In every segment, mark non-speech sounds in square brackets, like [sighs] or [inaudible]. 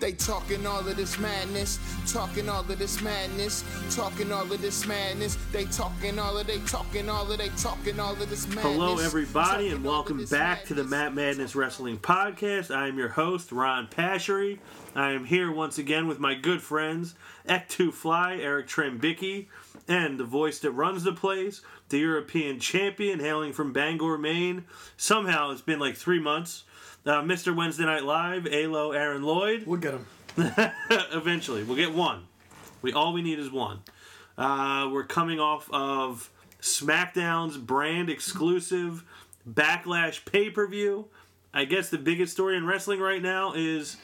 They talking all of this madness, talking all of this madness, talking all of this madness. They talking all of they talking all of they talking all of this madness. Hello, everybody, and welcome back to the madness. Matt Madness Wrestling Podcast. I am your host, Ron Pashery. I am here once again with my good friends, Ek2 Fly, Eric Trembicki, and the voice that runs the place, the European champion hailing from Bangor, Maine. Somehow it's been like three months. Uh, Mr. Wednesday Night Live, Alo Aaron Lloyd. We'll get him. [laughs] Eventually, we'll get one. We all we need is one. Uh, we're coming off of SmackDown's brand exclusive Backlash pay per view. I guess the biggest story in wrestling right now is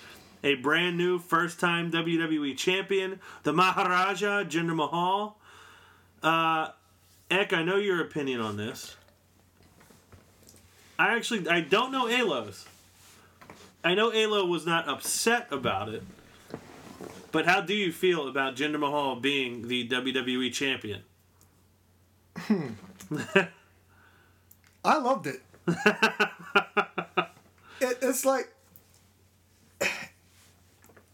a brand new first time WWE champion, the Maharaja Jinder Mahal. Uh, Ek, I know your opinion on this. I actually I don't know Alo's. I know Alo was not upset about it. But how do you feel about Jinder Mahal being the WWE champion? Hmm. [laughs] I loved it. [laughs] it it's like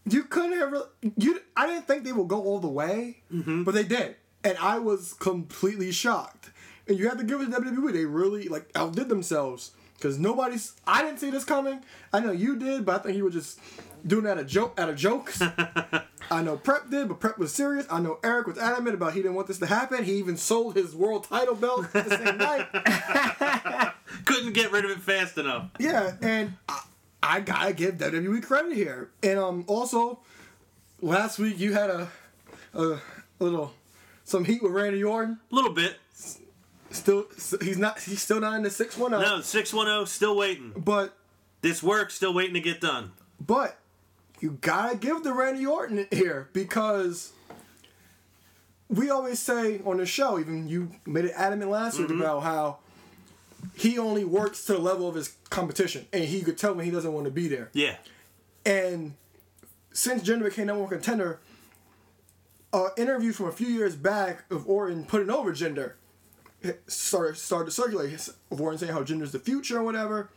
you couldn't have you. I didn't think they would go all the way, mm-hmm. but they did, and I was completely shocked. And you have to give it to WWE; they really like outdid themselves because nobody's. I didn't see this coming. I know you did, but I think you were just doing that a joke out of jokes. [laughs] I know Prep did, but Prep was serious. I know Eric was adamant about he didn't want this to happen. He even sold his world title belt the same [laughs] night. [laughs] Couldn't get rid of it fast enough. Yeah, and I, I gotta give WWE credit here. And um, also, last week you had a, a little some heat with Randy Orton. A little bit. Still, he's not. He's still not in the six one zero. No, 610, still waiting. But This work, still waiting to get done. but you gotta give the Randy Orton here because we always say on the show. Even you made it adamant last week mm-hmm. about how he only works to the level of his competition, and he could tell when he doesn't want to be there. Yeah. And since Jinder became number one contender, uh, an interview from a few years back of Orton putting over Jinder started started to circulate. Orton saying how Jinder's the future or whatever.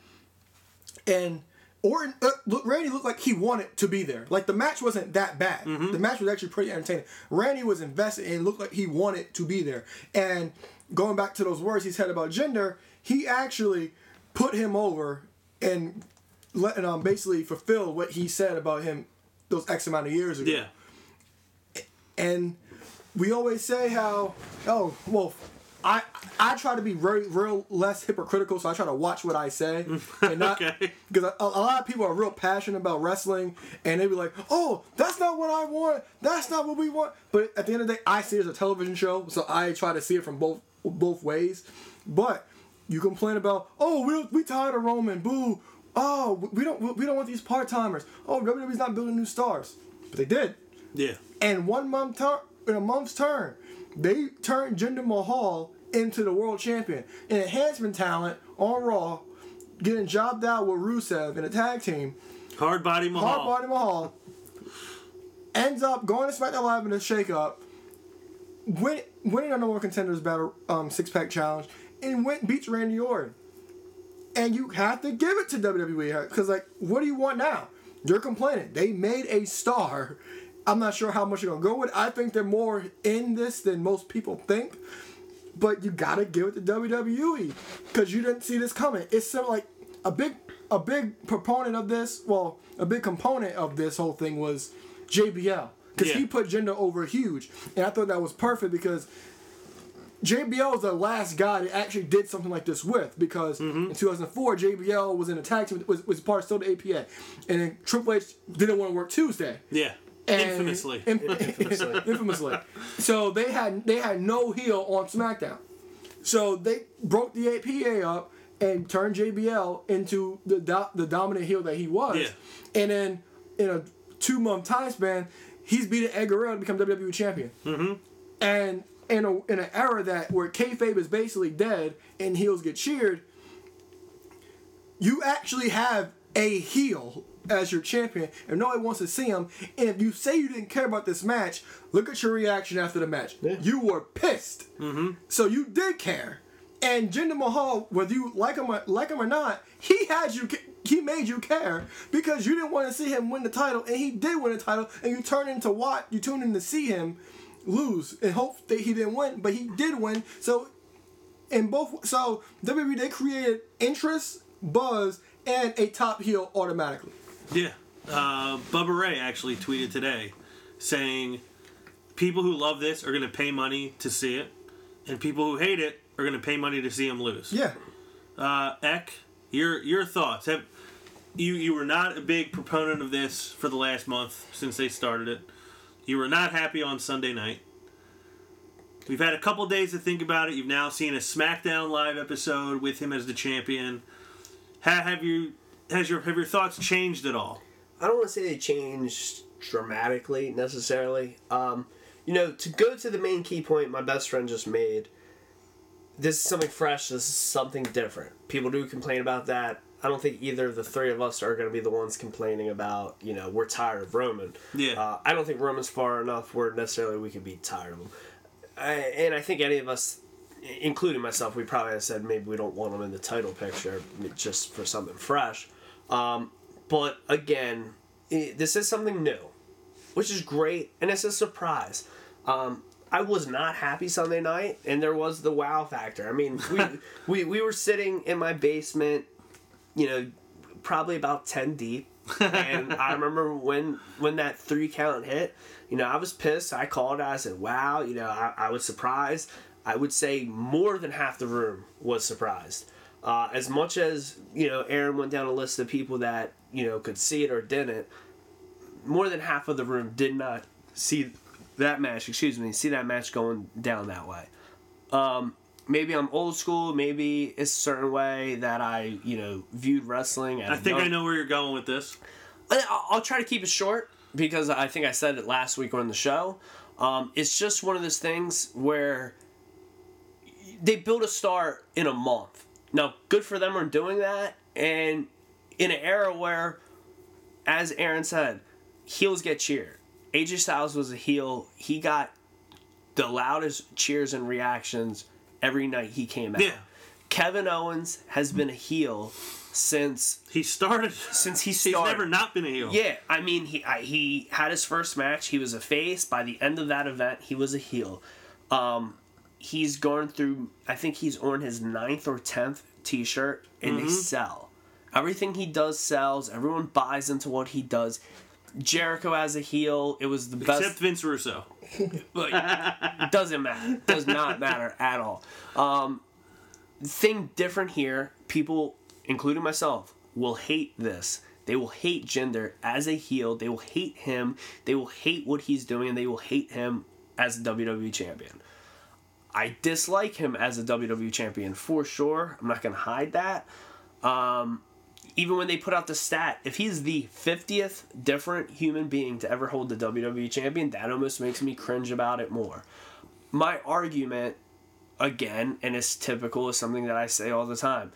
And Orton, uh, look, Randy looked like he wanted to be there. Like the match wasn't that bad. The match was actually pretty entertaining. Randy was invested and looked like he wanted to be there. And going back to those words he said about Jinder, he actually put him over and let um basically fulfill what he said about him those X amount of years ago. Yeah. And we always say how, oh, well, I I try to be very real less hypocritical, so I try to watch what I say [laughs] and not Okay. because a, a lot of people are real passionate about wrestling, and they'd be like, "Oh, that's not what I want. That's not what we want." But at the end of the day, I see it as a television show, so I try to see it from both both ways. But you complain about, "Oh, we we tired of Roman, boo." Oh, we don't we don't want these part timers. Oh, WWE's not building new stars, but they did. Yeah. And one month turn in a month's turn, they turned Jinder Mahal into the world champion. An enhancement talent on Raw, getting jobbed out with Rusev in a tag team. Hard body Mahal. Hard Body Mahal ends up going to SmackDown Live in a shakeup, win, winning a number one contenders battle um, six pack challenge, and went beats Randy Orton. And you have to give it to WWE because, like, what do you want now? You're complaining. They made a star. I'm not sure how much you're gonna go with. I think they're more in this than most people think. But you gotta give it to WWE because you didn't see this coming. It's like a big, a big proponent of this. Well, a big component of this whole thing was JBL because Yeah. he put Jinder over huge, and I thought that was perfect because JBL was the last guy that actually did something like this with because Mm-hmm. in 2004 JBL was in a tag team was, was part of still the APA, and then Triple H didn't want to work Tuesday. Yeah. And- Infamously. [laughs] Im- infamously. So they had they had no heel on SmackDown. So they broke the APA up and turned JBL into the do- the dominant heel that he was. Yeah. And then in a two month time span, he's beating Ed Guerrero to become WWE champion. Mm-hmm. And in a in an era that where kayfabe is basically dead and heels get cheered, you actually have a heel as your champion, and nobody wants to see him. And if you say you didn't care about this match, look at your reaction after the match. You were pissed. Mm-hmm. So you did care. And Jinder Mahal, whether you like him or, like him or not, he had you he made you care because you didn't want to see him win the title, and he did win the title, and you turn into what you tune in to see him lose and hope that he didn't win, but he did win. So in both, so WWE they created interest, buzz, and a top heel automatically. Yeah. Uh, Bubba Ray actually tweeted today saying people who love this are going to pay money to see it, and people who hate it are going to pay money to see him lose. Yeah, Uh, Eck, your your thoughts? Have you you were not a big proponent of this for the last month since they started it. You were not happy on Sunday night. We've had a couple days to think about it. You've now seen a SmackDown live episode with him as the champion. Ha, have you has your have your thoughts changed at all? I don't want to say they changed dramatically necessarily. Um, you know, to go to the main key point my best friend just made, this is something fresh, this is something different. People do complain about that. I don't think either of the three of us are going to be the ones complaining about, you know, we're tired of Roman. Yeah. Uh, I don't think Roman's far enough where necessarily we could be tired of him. I, and I think any of us, including myself, we probably have said maybe we don't want him in the title picture just for something fresh. Um, but again, i this is something new, which is great, and it's a surprise. Um, I was not happy Sunday night, and there was the wow factor. I mean, [laughs] we we, we were sitting in my basement, you know, probably about ten deep, and I [laughs] remember when when that three count hit, you know, I was pissed. I called. I said, "Wow!" You know, I, I was surprised. I would say more than half the room was surprised. Uh, as much as you know, Aaron went down a list of people that you know could see it or didn't. More than half of the room did not see that match. Excuse me, see that match going down that way. Um, maybe I'm old school. Maybe it's a certain way that I you know viewed wrestling. I think young- I know where you're going with this. I'll I'll try to keep it short because I think I said it last week on the show. Um, it's just one of those things where they build a star in a month. Now, good for them on doing that, and in an era where, as Aaron said, heels get cheered. AJ Styles was a heel. He got the loudest cheers and reactions every night he came out. Yeah. Kevin Owens has been a heel since He started since he [laughs] started, He's never not been a heel. Yeah, I mean, he I, he had his first match. He was a face. By the end of that event, he was a heel. Um, he's gone through. I think he's on his ninth or tenth T-shirt, and Mm-hmm. they sell. Everything he does sells. Everyone buys into what he does. Jericho as a heel, it was the best. Except Vince Russo. [laughs] But doesn't matter. Does not matter at all. Um, thing different here. People, including myself, will hate this. They will hate Jinder as a heel. They will hate him. They will hate what he's doing, and they will hate him as a WWE champion. I dislike him as a WWE champion for sure. I'm not gonna hide that. Um, even when they put out the stat, if he's the 50th different human being to ever hold the WWE champion, that almost makes me cringe about it more. My argument, again, and it's typical, is something that I say all the time.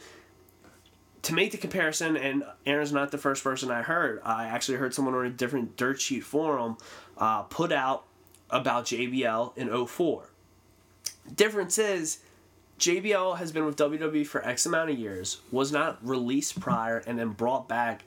To make the comparison, and Aaron's not the first person I heard, I actually heard someone on a different dirt sheet forum uh, put out about JBL in 04. Difference is, JBL has been with WWE for X amount of years, was not released prior, and then brought back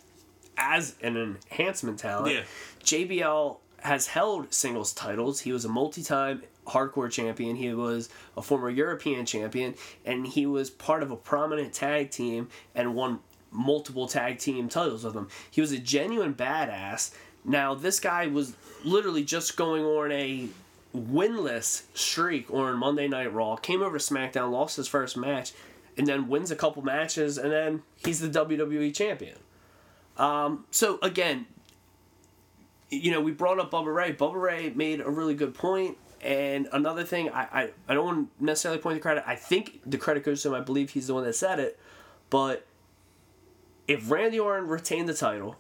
as an enhancement talent. Yeah. JBL has held singles titles. He was a multi-time hardcore champion. He was a former European champion, and he was part of a prominent tag team and won multiple tag team titles with them. He was a genuine badass. Now this guy was literally just going on a winless streak on Monday Night Raw. Came over to SmackDown, lost his first match, and then wins a couple matches, and then he's the WWE champion. Um, so again, you know, we brought up Bubba Ray. Bubba Ray made a really good point. And another thing, I, I, I don't want to necessarily point the credit. I think the credit goes to him. I believe he's the one that said it. But if Randy Orton retained the title,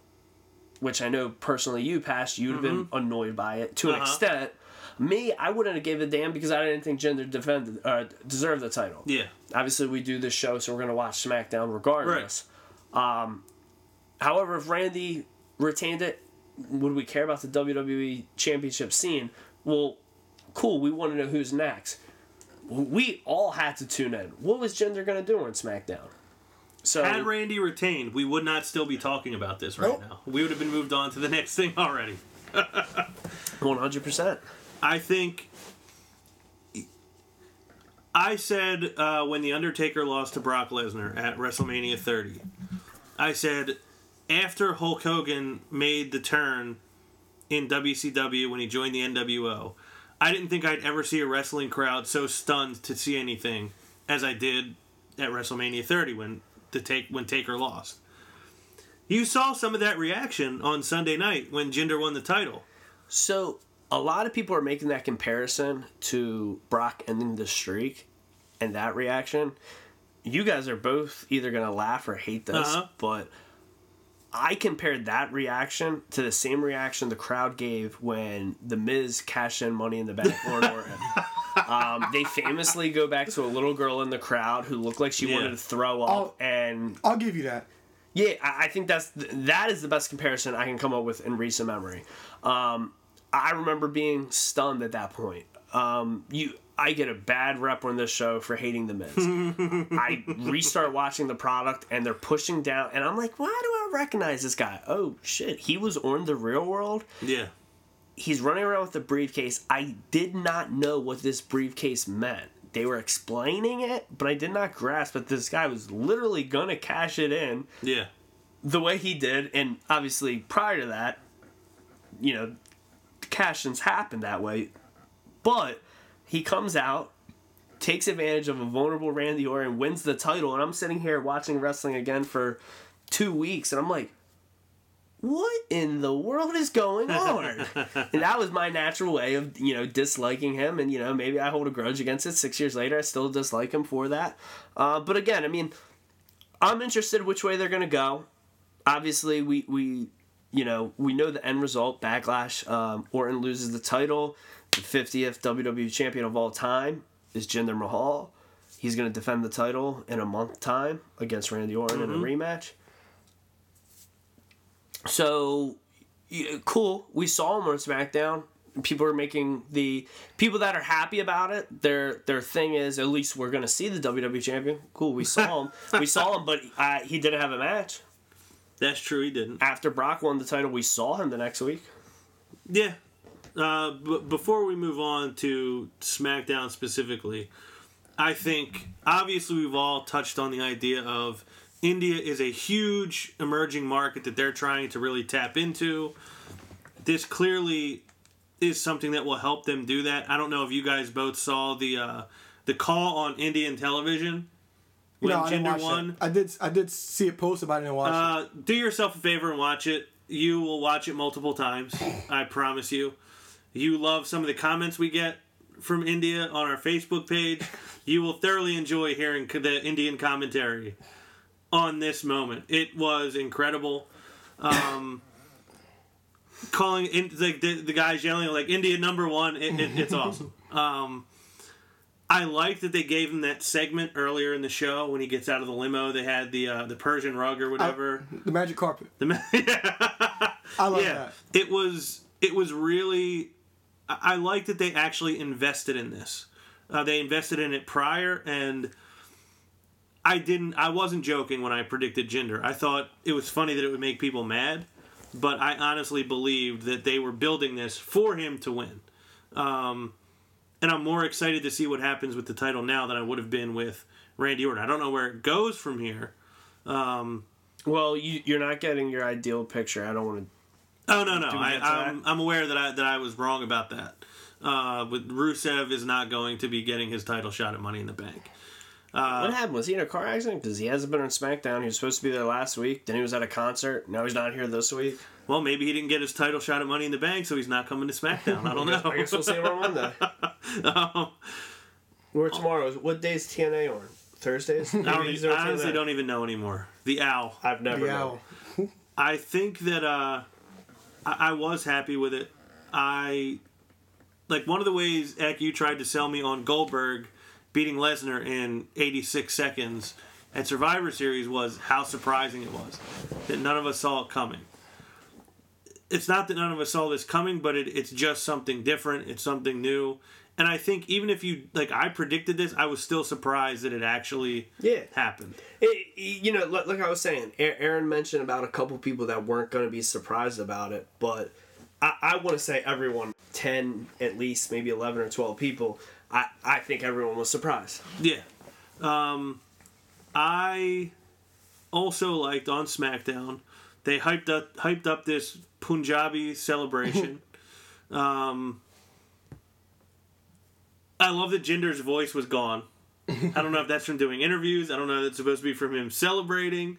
which I know personally you passed, you'd have been annoyed by it to an Uh-huh. extent. Me, I wouldn't have given a damn because I didn't think Jinder defended uh, deserved the title. Yeah. Obviously, we do this show, so we're gonna watch SmackDown regardless. Um, however, if Randy retained it, would we care about the WWE Championship scene? Well, cool. We want to know who's next. We all had to tune in. What was Jinder gonna do on SmackDown? So Had Randy retained, we would not still be talking about this right Nope. now. We would have been moved on to the next thing already. [laughs] one hundred percent. I think. I said uh, when The Undertaker lost to Brock Lesnar at WrestleMania 30, I said after Hulk Hogan made the turn in WCW when he joined the NWO, I didn't think I'd ever see a wrestling crowd so stunned to see anything as I did at WrestleMania 30 when the take when Taker lost. You saw some of that reaction on Sunday night when Jinder won the title. So a lot of people are making that comparison to Brock ending the streak and that reaction. You guys are both either gonna laugh or hate this, Uh-huh. but I compared that reaction to the same reaction the crowd gave when the Miz cashed in Money in the Bank [laughs] Lord Orton. Um, they famously go back to a little girl in the crowd who looked like she Yeah. wanted to throw up, Oh. and I'll give you that. yeah, I I think that's that is the best comparison I can come up with in recent memory. Um, I remember being stunned at that point. Um, you, I get a bad rep on this show for hating the Miz. [laughs] I restart watching the product and they're pushing down, and I'm like, why do I recognize this guy? Oh shit, he was on the Real World. Yeah. He's running around with a briefcase. I did not know what this briefcase meant. They were explaining it, but I did not grasp that this guy was literally gonna cash it in Yeah. the way he did, and obviously prior to that, you know, cash-ins happened that way. But he comes out, takes advantage of a vulnerable Randy Orton, wins the title, and I'm sitting here watching wrestling again for two weeks, and I'm like, what in the world is going on? [laughs] and that was my natural way of, you know, disliking him. And, you know, maybe I hold a grudge against it. Six years later, I still dislike him for that. Uh, but again, I mean, I'm interested which way they're going to go. Obviously, we, we, you know, we know the end result. Backlash. Um, Orton loses the title. The 50th WWE champion of all time is Jinder Mahal. He's going to defend the title in a month time against Randy Orton in a rematch. So, yeah, cool. We saw him on SmackDown. People are making the people that are happy about it. Their their thing is at least we're gonna see the WWE champion. Cool. We saw [laughs] him. we saw him, but uh, he didn't have a match That's true. He didn't. after Brock won the title. We saw him the next week. Yeah. Uh, but before we move on to SmackDown specifically, I think obviously we've all touched on the idea of India is a huge emerging market that they're trying to really tap into. This clearly is something that will help them do that. I don't know if you guys both saw the uh, the call on Indian television when no, I didn't Jinder watch won. it. I did. I did see it posted, but I didn't watch it. Uh, do yourself a favor and watch it. You will watch it multiple times. I promise you. You love some of the comments we get from India on our Facebook page. You will thoroughly enjoy hearing the Indian commentary on this moment. It was incredible. Um, calling in like the, the guys yelling like India number one. It, it, it's awesome. Um, I like that they gave him that segment earlier in the show when he gets out of the limo. They had the uh, the Persian rug or whatever. the magic carpet. The ma- [laughs] I love yeah, that. it was it was really. I I like that they actually invested in this. Uh, they invested in it prior, and I didn't. I wasn't joking when I predicted Jinder. I thought it was funny that it would make people mad, but I honestly believed that they were building this for him to win. Um, and I'm more excited to see what happens with the title now than I would have been with Randy Orton. I don't know where it goes from here. Well, you, you're not getting your ideal picture. I don't want to. Oh no no, I, to I'm I'm aware that I that I was wrong about that. Uh, with Rusev is not going to be getting his title shot at Money in the Bank. what happened? Was he in a car accident? Because he hasn't been on SmackDown. He was supposed to be there last week. Then he was at a concert. Now he's not here this week. Well, maybe he didn't get his title shot at Money in the Bank, so he's not coming to SmackDown. I don't [laughs] know. I guess we'll see him on Monday. [laughs] Um, Or tomorrow. What day is TNA on? Thursdays? [laughs] I, don't, Maybe he's even- I honestly TNA. don't even know anymore. The Owl. I've never The known. owl. I think that uh, I, I was happy with it. I like one of the ways Eck you tried to sell me on Goldberg beating Lesnar in 86 seconds at Survivor Series was how surprising it was that none of us saw it coming. It's not that none of us saw this coming, but it, it's just something different. It's something new. And I think even if you like, I predicted this, I was still surprised that it actually Yeah. happened. It, you know, like, like I was saying, Aaron mentioned about a couple people that weren't going to be surprised about it, but I, I want to say everyone, 10 at least, maybe 11 or 12 people, I, I think everyone was surprised. Yeah. Um, I also liked on SmackDown. They hyped up hyped up this Punjabi celebration. [laughs] um, I love that Jinder's voice was gone. I don't know if that's from doing interviews. I don't know if that's supposed to be from him celebrating.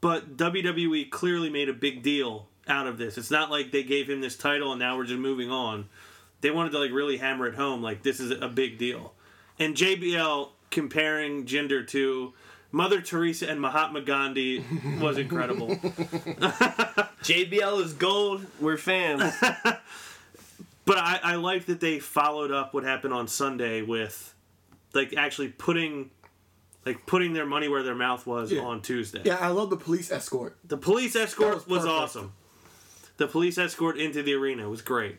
But WWE clearly made a big deal out of this. It's not like they gave him this title and now we're just moving on. They wanted to like really hammer it home like this is a big deal. And JBL comparing Jinder to Mother Teresa and Mahatma Gandhi was incredible. [laughs] JBL is gold. We're fans. [laughs] But I, I like that they followed up what happened on Sunday with like actually putting like putting their money where their mouth was Yeah. on Tuesday. Yeah, I love the police escort. The police escort was was, perfect. awesome. The police escort into the arena was great.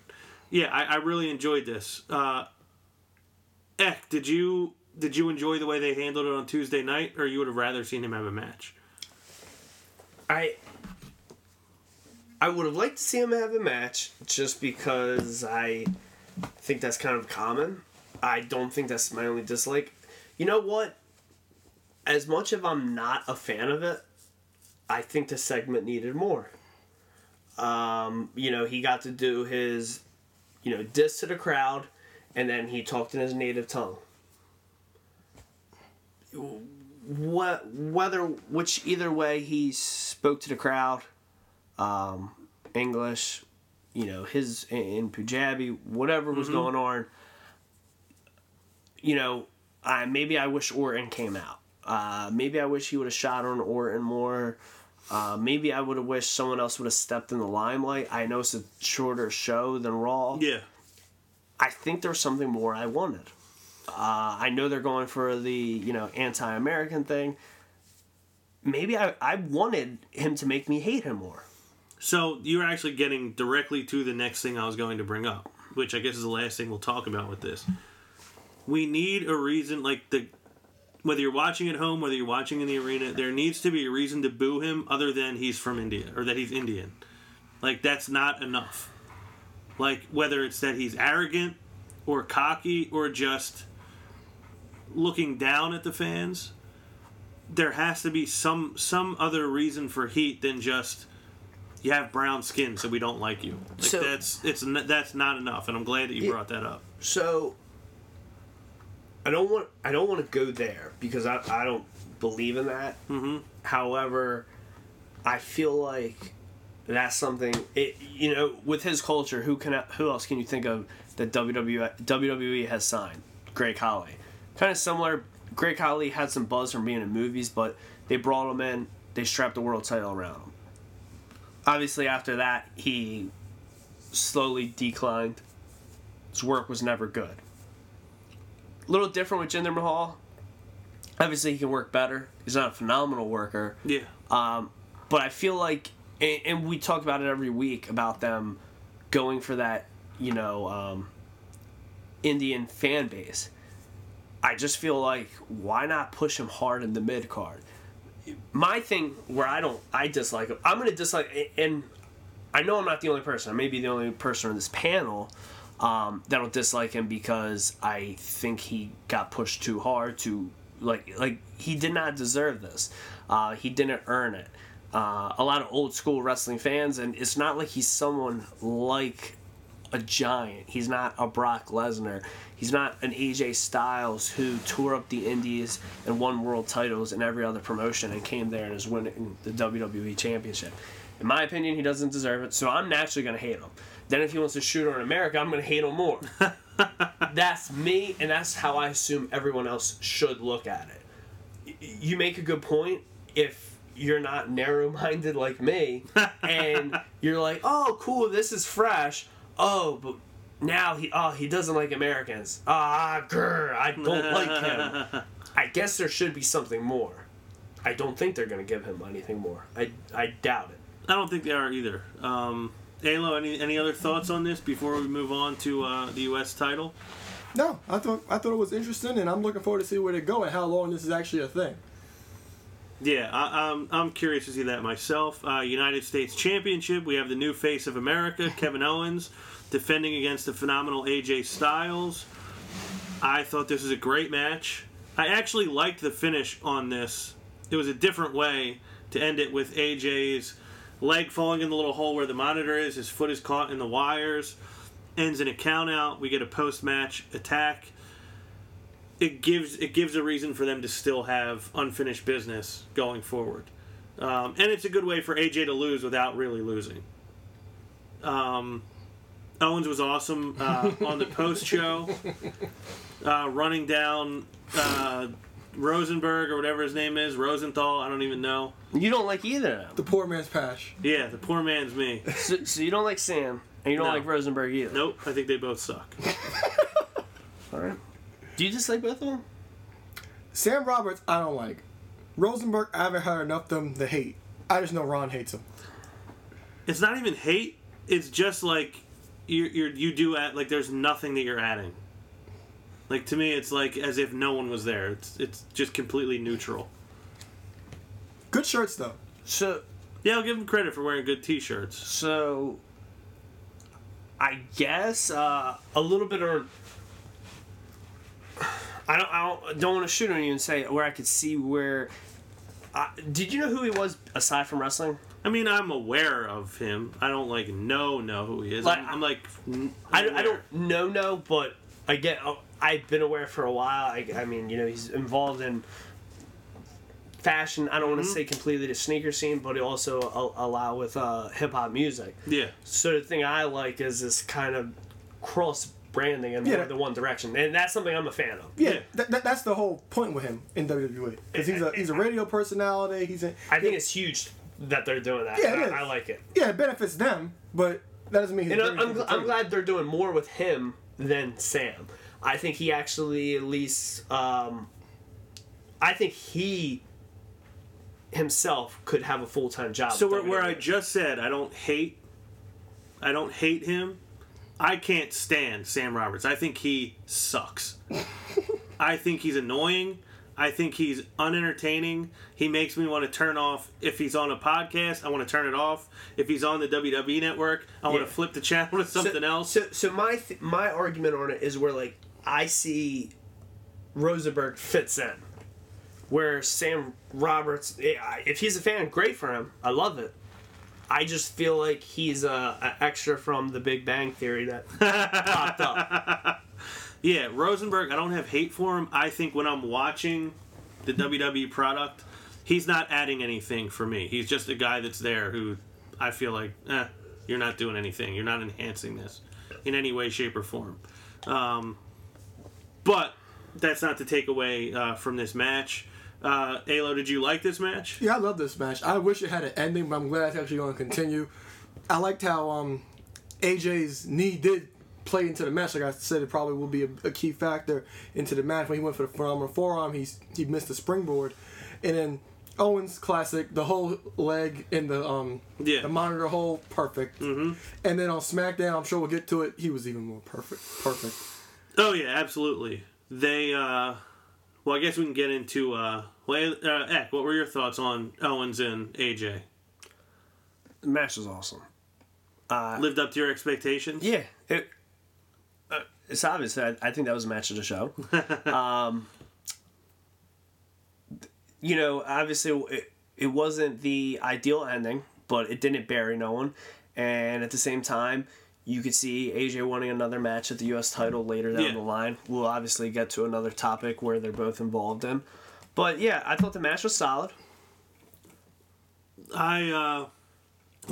Yeah, I, I really enjoyed this. Uh, Eck, did you did you enjoy the way they handled it on Tuesday night, or you would have rather seen him have a match? I I would have liked to see him have a match just because I think that's kind of common. I don't think that's my only dislike. You know what? As much as I'm not a fan of it, I think the segment needed more. Um, you know, he got to do his, you know, diss to the crowd, and then he talked in his native tongue. What, whether which either way he spoke to the crowd, um, English, you know, his in, Punjabi, whatever was going on. You know, I maybe I wish Orton came out. Uh, maybe I wish he would have shot on Orton more. Uh, maybe I would have wished someone else would have stepped in the limelight. I know it's a shorter show than Raw. Yeah, I think there's something more I wanted. Uh, I know they're going for the you know anti-American thing. Maybe I, I wanted him to make me hate him more. So you're actually getting directly to the next thing I was going to bring up, which I guess is the last thing we'll talk about with this. We need a reason, like the whether you're watching at home, whether you're watching in the arena, there needs to be a reason to boo him other than he's from India or that he's Indian. Like that's not enough. Like whether it's that he's arrogant or cocky or just looking down at the fans, there has to be some some other reason for heat than just you have brown skin, so we don't like you. Like So- that's it's that's not enough, and I'm glad that you Yeah. brought that up. So I don't want I don't want to go there because I, I don't believe in that. Mm-hmm. However, I feel like that's something it you know with his culture who can who else can you think of that WWE WWE has signed Great Khali kind of similar. Great Khali had some buzz from being in movies but they brought him in they strapped the world title around him. Obviously after that he slowly declined. His work was never good. A little different with Jinder Mahal. Obviously he can work better. He's not a phenomenal worker. Yeah, um, but I feel like, and, and we talk about it every week about them going for that, you know, um, Indian fan base. I just feel like why not push him hard in the mid card? My thing where I don't, I dislike him. I'm gonna dislike, and I know I'm not the only person. I may be the only person on this panel um, that'll dislike him because I think he got pushed too hard to like like he did not deserve this. Uh, he didn't earn it. Uh, a lot of old school wrestling fans, and it's not like he's someone like a giant. He's not a Brock Lesnar. He's not an AJ Styles who tore up the Indies and won world titles in every other promotion and came there and is winning the WWE Championship. In my opinion, he doesn't deserve it, so I'm naturally going to hate him. Then if he wants to shoot on America, I'm going to hate him more. [laughs] that's me, and that's how I assume everyone else should look at it. You make a good point. If you're not narrow-minded like me, [laughs] and you're like, "Oh, cool, this is fresh." Oh, but now he oh he doesn't like Americans. Ah, grr, I don't like him. [laughs] I guess there should be something more. I don't think they're gonna give him anything more. I I doubt it. I don't think they are either. Um, Alo, any any other thoughts on this before we move on to uh, the U.S. title? No, I thought I thought it was interesting, and I'm looking forward to see where they go and how long this is actually a thing. Yeah, I, I'm I'm curious to see that myself. Uh, United States Championship. We have the new face of America, [laughs] Kevin Owens, defending against the phenomenal AJ Styles. I thought this was a great match. I actually liked the finish on this. It was a different way to end it with AJ's leg falling in the little hole where the monitor is. His foot is caught in the wires. Ends in a count out. We get a post match attack. It gives it gives a reason for them to still have unfinished business going forward, um, and it's a good way for AJ to lose without really losing. Um, Owens was awesome uh, on the [laughs] post show, uh, running down uh, Rosenberg or whatever his name is, Rosenthal. I don't even know. You don't like either of them. The poor man's Pash. Yeah, the poor man's me. So, so you don't like Sam, and you don't No. like Rosenberg either. Nope, I think they both suck. [laughs] All right. Do you dislike both of them? Sam Roberts, I don't like. Rosenberg, I haven't heard enough of them to hate. I just know Ron hates him. It's not even hate. It's just like you you're, you do at like there's nothing that you're adding. Like to me, it's like as if no one was there. It's it's just completely neutral. Good shirts though. So, Yeah, I'll give them credit for wearing good T-shirts. so I guess uh, a little bit of. I don't. I don't, don't want to shoot on you and say where I could see where. Uh, did you know who he was aside from wrestling? I mean, I'm aware of him. I don't like know know who he is. Like, I'm, I'm like I, I don't know, no, but I get. oh, I've been aware for a while. I, I mean, you know, he's involved in fashion. I don't want to say completely the sneaker scene, but he also a- allow with uh, hip hop music. Yeah, So the thing I like is this kind of cross branding in more than one direction, and that's something I'm a fan of. Yeah, Yeah. That, that, that's the whole point with him in WWE because he's a he's a [laughs] radio personality. He's a, I think it's huge that they're doing that. Yeah, it I, is. I like it, yeah, it benefits them, but that doesn't mean he's and I'm, I'm, gl- I'm glad they're doing more with him than Sam. I think he actually at least. Um, I think he himself could have a full time job. So where, where I just said I don't hate, I don't hate him. I can't stand Sam Roberts. I think he sucks. [laughs] I think he's annoying. I think he's unentertaining. He makes me want to turn off. If he's on a podcast, I want to turn it off. If he's on the WWE network, I want Yeah. to flip the channel to something so, else. So, so my th- my argument on it is where like I see Rosenberg fits in, where Sam Roberts, eh, if he's a fan, great for him. I love it. I just feel like he's a, a extra from The Big Bang Theory that [laughs] popped up. Yeah, Rosenberg, I don't have hate for him. I think when I'm watching the WWE product, he's not adding anything for me. He's just a guy that's there who I feel like, eh, you're not doing anything. You're not enhancing this in any way, shape, or form. Um, but that's not to take away uh, from this match. Uh, Alo, did you like this match? Yeah, I love this match. I wish it had an ending, but I'm glad it's actually going to continue. I liked how um, AJ's knee did play into the match. Like I said, it probably will be a, a key factor into the match. When he went for the phenomenal forearm, he's he missed the springboard, and then Owens classic, the whole leg in the um Yeah. the monitor hole, perfect. Mm-hmm. And then on SmackDown, I'm sure we'll get to it. He was even more perfect. Perfect. Oh yeah, absolutely. They uh well I guess we can get into uh well uh Eck, what were your thoughts on Owens and AJ? The match was awesome. Lived up to your expectations? Yeah, it, uh, it's obvious. I, I think that was a match of the show. [laughs] um, you know, obviously, it, it wasn't the ideal ending, but it didn't bury no one. And at the same time, you could see AJ winning another match at the U.S. title later down Yeah. the line. We'll obviously get to another topic where they're both involved in. But yeah, I thought the match was solid. I uh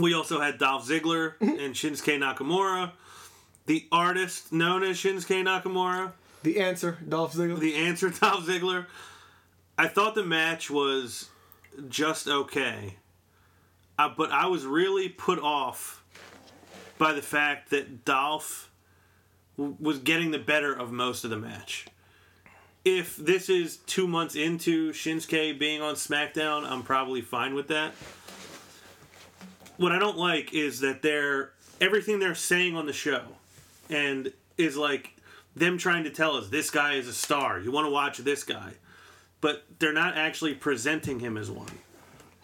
we also had Dolph Ziggler [laughs] and Shinsuke Nakamura. The artist known as Shinsuke Nakamura. The answer, Dolph Ziggler. The answer [laughs] Dolph Ziggler. I thought the match was just okay. Uh, but I was really put off by the fact that Dolph w- was getting the better of most of the match. If this is two months into Shinsuke being on SmackDown, I'm probably fine with that. What I don't like is that they're everything they're saying on the show and is like them trying to tell us this guy is a star. You want to watch this guy. But they're not actually presenting him as one.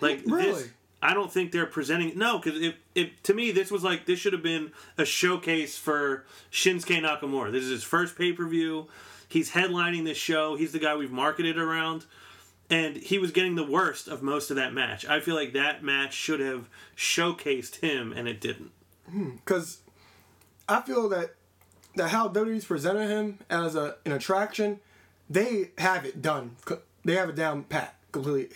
Like Really? this I don't think they're presenting no cuz if, to me this was like this should have been a showcase for Shinsuke Nakamura. This is his first pay-per-view. He's headlining this show. He's the guy we've marketed around and he was getting the worst of most of that match. I feel like that match should have showcased him, and it didn't. Hmm, because I feel that that how WWE's presented him as a an attraction, they have it done. They have it down pat completely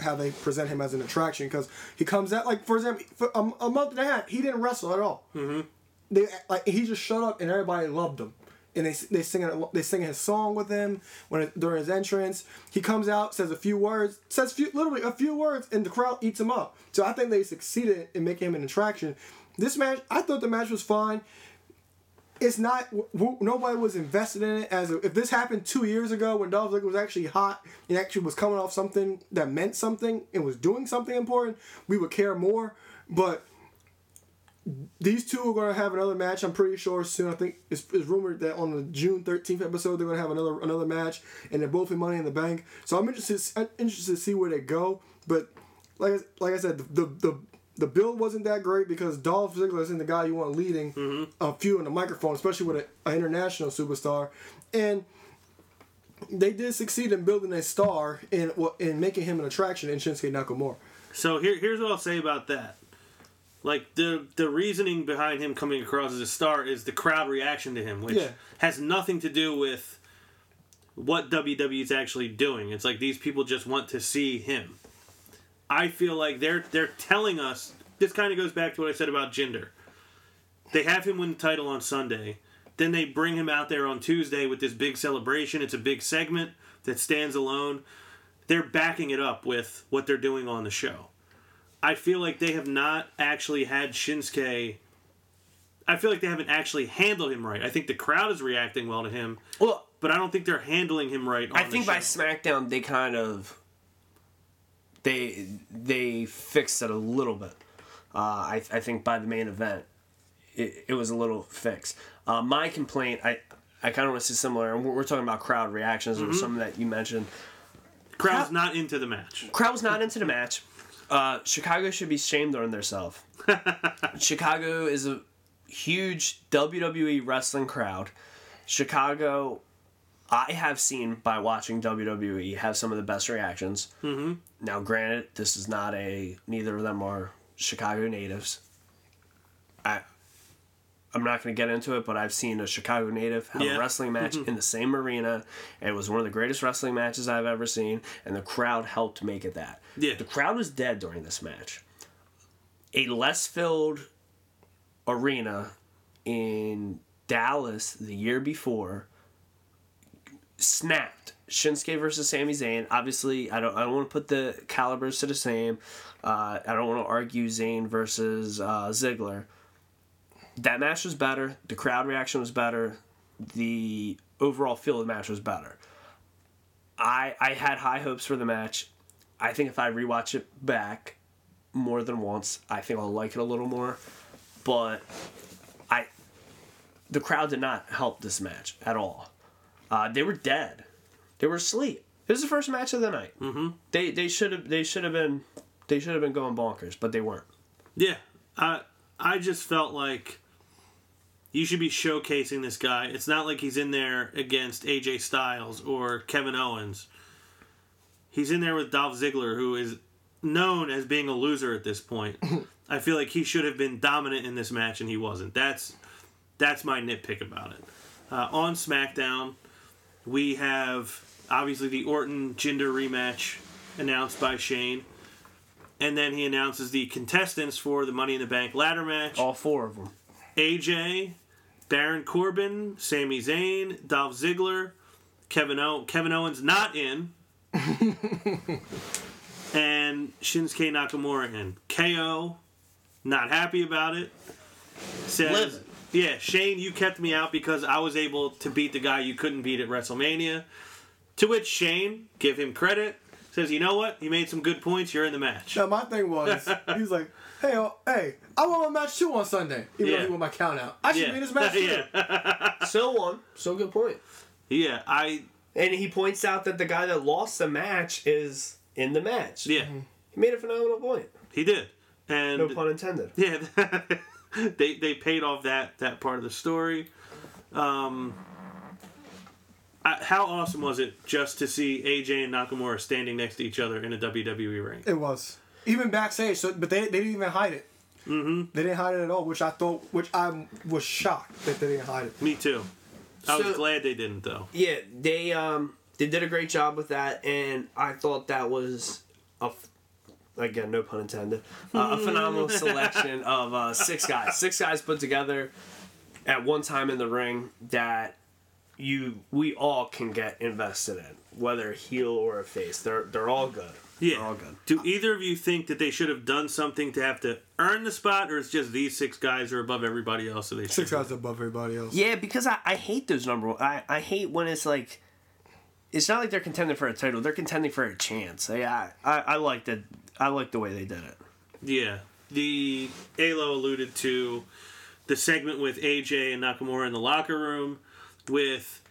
how they present him as an attraction because he comes out like for example for a, a month and a half he didn't wrestle at all. Mm-hmm. They like he just showed up and everybody loved him. And they, they sing they sing his song with him when during his entrance. He comes out, says a few words, says few, literally a few words, and the crowd eats him up. So I think they succeeded in making him an attraction. This match, I thought the match was fine it's not nobody was invested in it as a, if this happened two years ago when Dolph Ziggler was actually hot and actually was coming off something that meant something and was doing something important, we would care more. But these two are going to have another match. I'm pretty sure soon. I think it's, it's rumored that on the June 13th episode they're going to have another another match, and they're both in Money in the Bank. So I'm interested I'm interested to see where they go. But like like I said, the the, the the build wasn't that great because Dolph Ziggler isn't the guy you want leading mm-hmm. a few in the microphone, especially with an international superstar. And they did succeed in building a star well, in making him an attraction in Shinsuke Nakamura. So here, here's what I'll say about that. Like the the reasoning behind him coming across as a star is the crowd reaction to him, which Yeah. has nothing to do with what WWE is actually doing. It's like these people just want to see him. I feel like they're they're telling us this kind of goes back to what I said about Jinder. They have him win the title on Sunday. Then they bring him out there on Tuesday with this big celebration. It's a big segment that stands alone. They're backing it up with what they're doing on the show. I feel like they have not actually had Shinsuke. I feel like they haven't actually handled him right. I think the crowd is reacting well to him, Well, but I don't think they're handling him right. On I think by. SmackDown they kind of they they fixed it a little bit. Uh, I I think by the main event, it, it was a little fixed. Uh, my complaint, I I kind of want to see similar. And we're, we're talking about crowd reactions Mm-hmm. or something that you mentioned. crowd's not into the match. Crowd was not into the match. Uh, Chicago should be shamed on themselves. [laughs] Chicago is a huge WWE wrestling crowd. Chicago, I have seen by watching WWE have some of the best reactions. Mm-hmm. Now, granted, this is not a neither of them are Chicago natives. I. I'm not going to get into it, but I've seen a Chicago native have Yeah. a wrestling match in the same arena, it was one of the greatest wrestling matches I've ever seen, and the crowd helped make it that. Yeah. The crowd was dead during this match. A less filled arena in Dallas the year before snapped. Shinsuke versus Sami Zayn. Obviously, I don't. I don't want to put the calibers to the same. Uh, I don't want to argue Zayn versus uh, Ziggler. That match was better. The crowd reaction was better. The overall feel of the match was better. I I had high hopes for the match. I think if I rewatch it back more than once, I think I'll like it a little more. But I the crowd did not help this match at all. Uh, they were dead. They were asleep. It was the first match of the night. Mm-hmm. They they should have they should have been they should have been going bonkers, but they weren't. Yeah, I I just felt like you should be showcasing this guy. It's not like he's in there against AJ Styles or Kevin Owens. He's in there with Dolph Ziggler, who is known as being a loser at this point. [laughs] I feel like he should have been dominant in this match, and he wasn't. That's that's my nitpick about it. Uh, on SmackDown, we have obviously the Orton Jinder rematch announced by Shane. And then he announces the contestants for the Money in the Bank ladder match. All four of them. AJ, Baron Corbin, Sami Zayn, Dolph Ziggler, Kevin o- Kevin Owens not in, [laughs] and Shinsuke Nakamura in. KO, not happy about it. Says, Livid. "Yeah, Shane, you kept me out because I was able to beat the guy you couldn't beat at WrestleMania." To which Shane, give him credit, says, "You know what? You made some good points. You're in the match." Now my thing was, [laughs] he was like, "Hey, oh, hey, I won my match too on Sunday, even Yeah. though he won my count out. I should Yeah, be in this match [laughs] too." yeah, [laughs] Still won. So good point. yeah. I And he points out that the guy that lost the match is in the match. yeah, He made a phenomenal point. he did, and No pun intended. Yeah, [laughs] they they paid off that that part of the story. Um, I, how awesome was it just to see AJ and Nakamura standing next to each other in a WWE ring? It was even backstage, so but they, they didn't even hide it. Mm-hmm. They didn't hide it at all, which I thought, which I was shocked that they didn't hide it. Me too. I was glad they didn't though. Yeah, they um they did a great job with that, and I thought that was a f- again no pun intended uh, a phenomenal selection of uh, six guys, six guys put together at one time in the ring that you we all can get invested in, whether heel or a face. They're they're all good. They're Yeah. all good. Do either of you think that they should have done something to have to earn the spot, or it's just these six guys are above everybody else, so they Six should? guys above everybody else. Yeah, because I, I hate those number one. I, I hate when it's like, it's not like they're contending for a title. They're contending for a chance. I I, I like that. I like the way they did it. Yeah. The Alo alluded to the segment with AJ and Nakamura in the locker room, with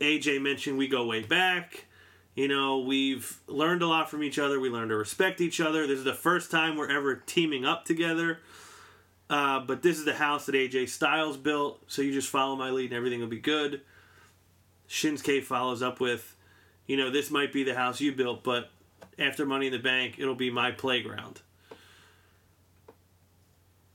AJ mentioning we go way back. You know, we've learned a lot from each other. We learned to respect each other. This is the first time we're ever teaming up together. Uh, but this is the house that AJ Styles built, so you just follow my lead and everything will be good. Shinsuke follows up with, you know, this might be the house you built, but after Money in the Bank, it'll be my playground.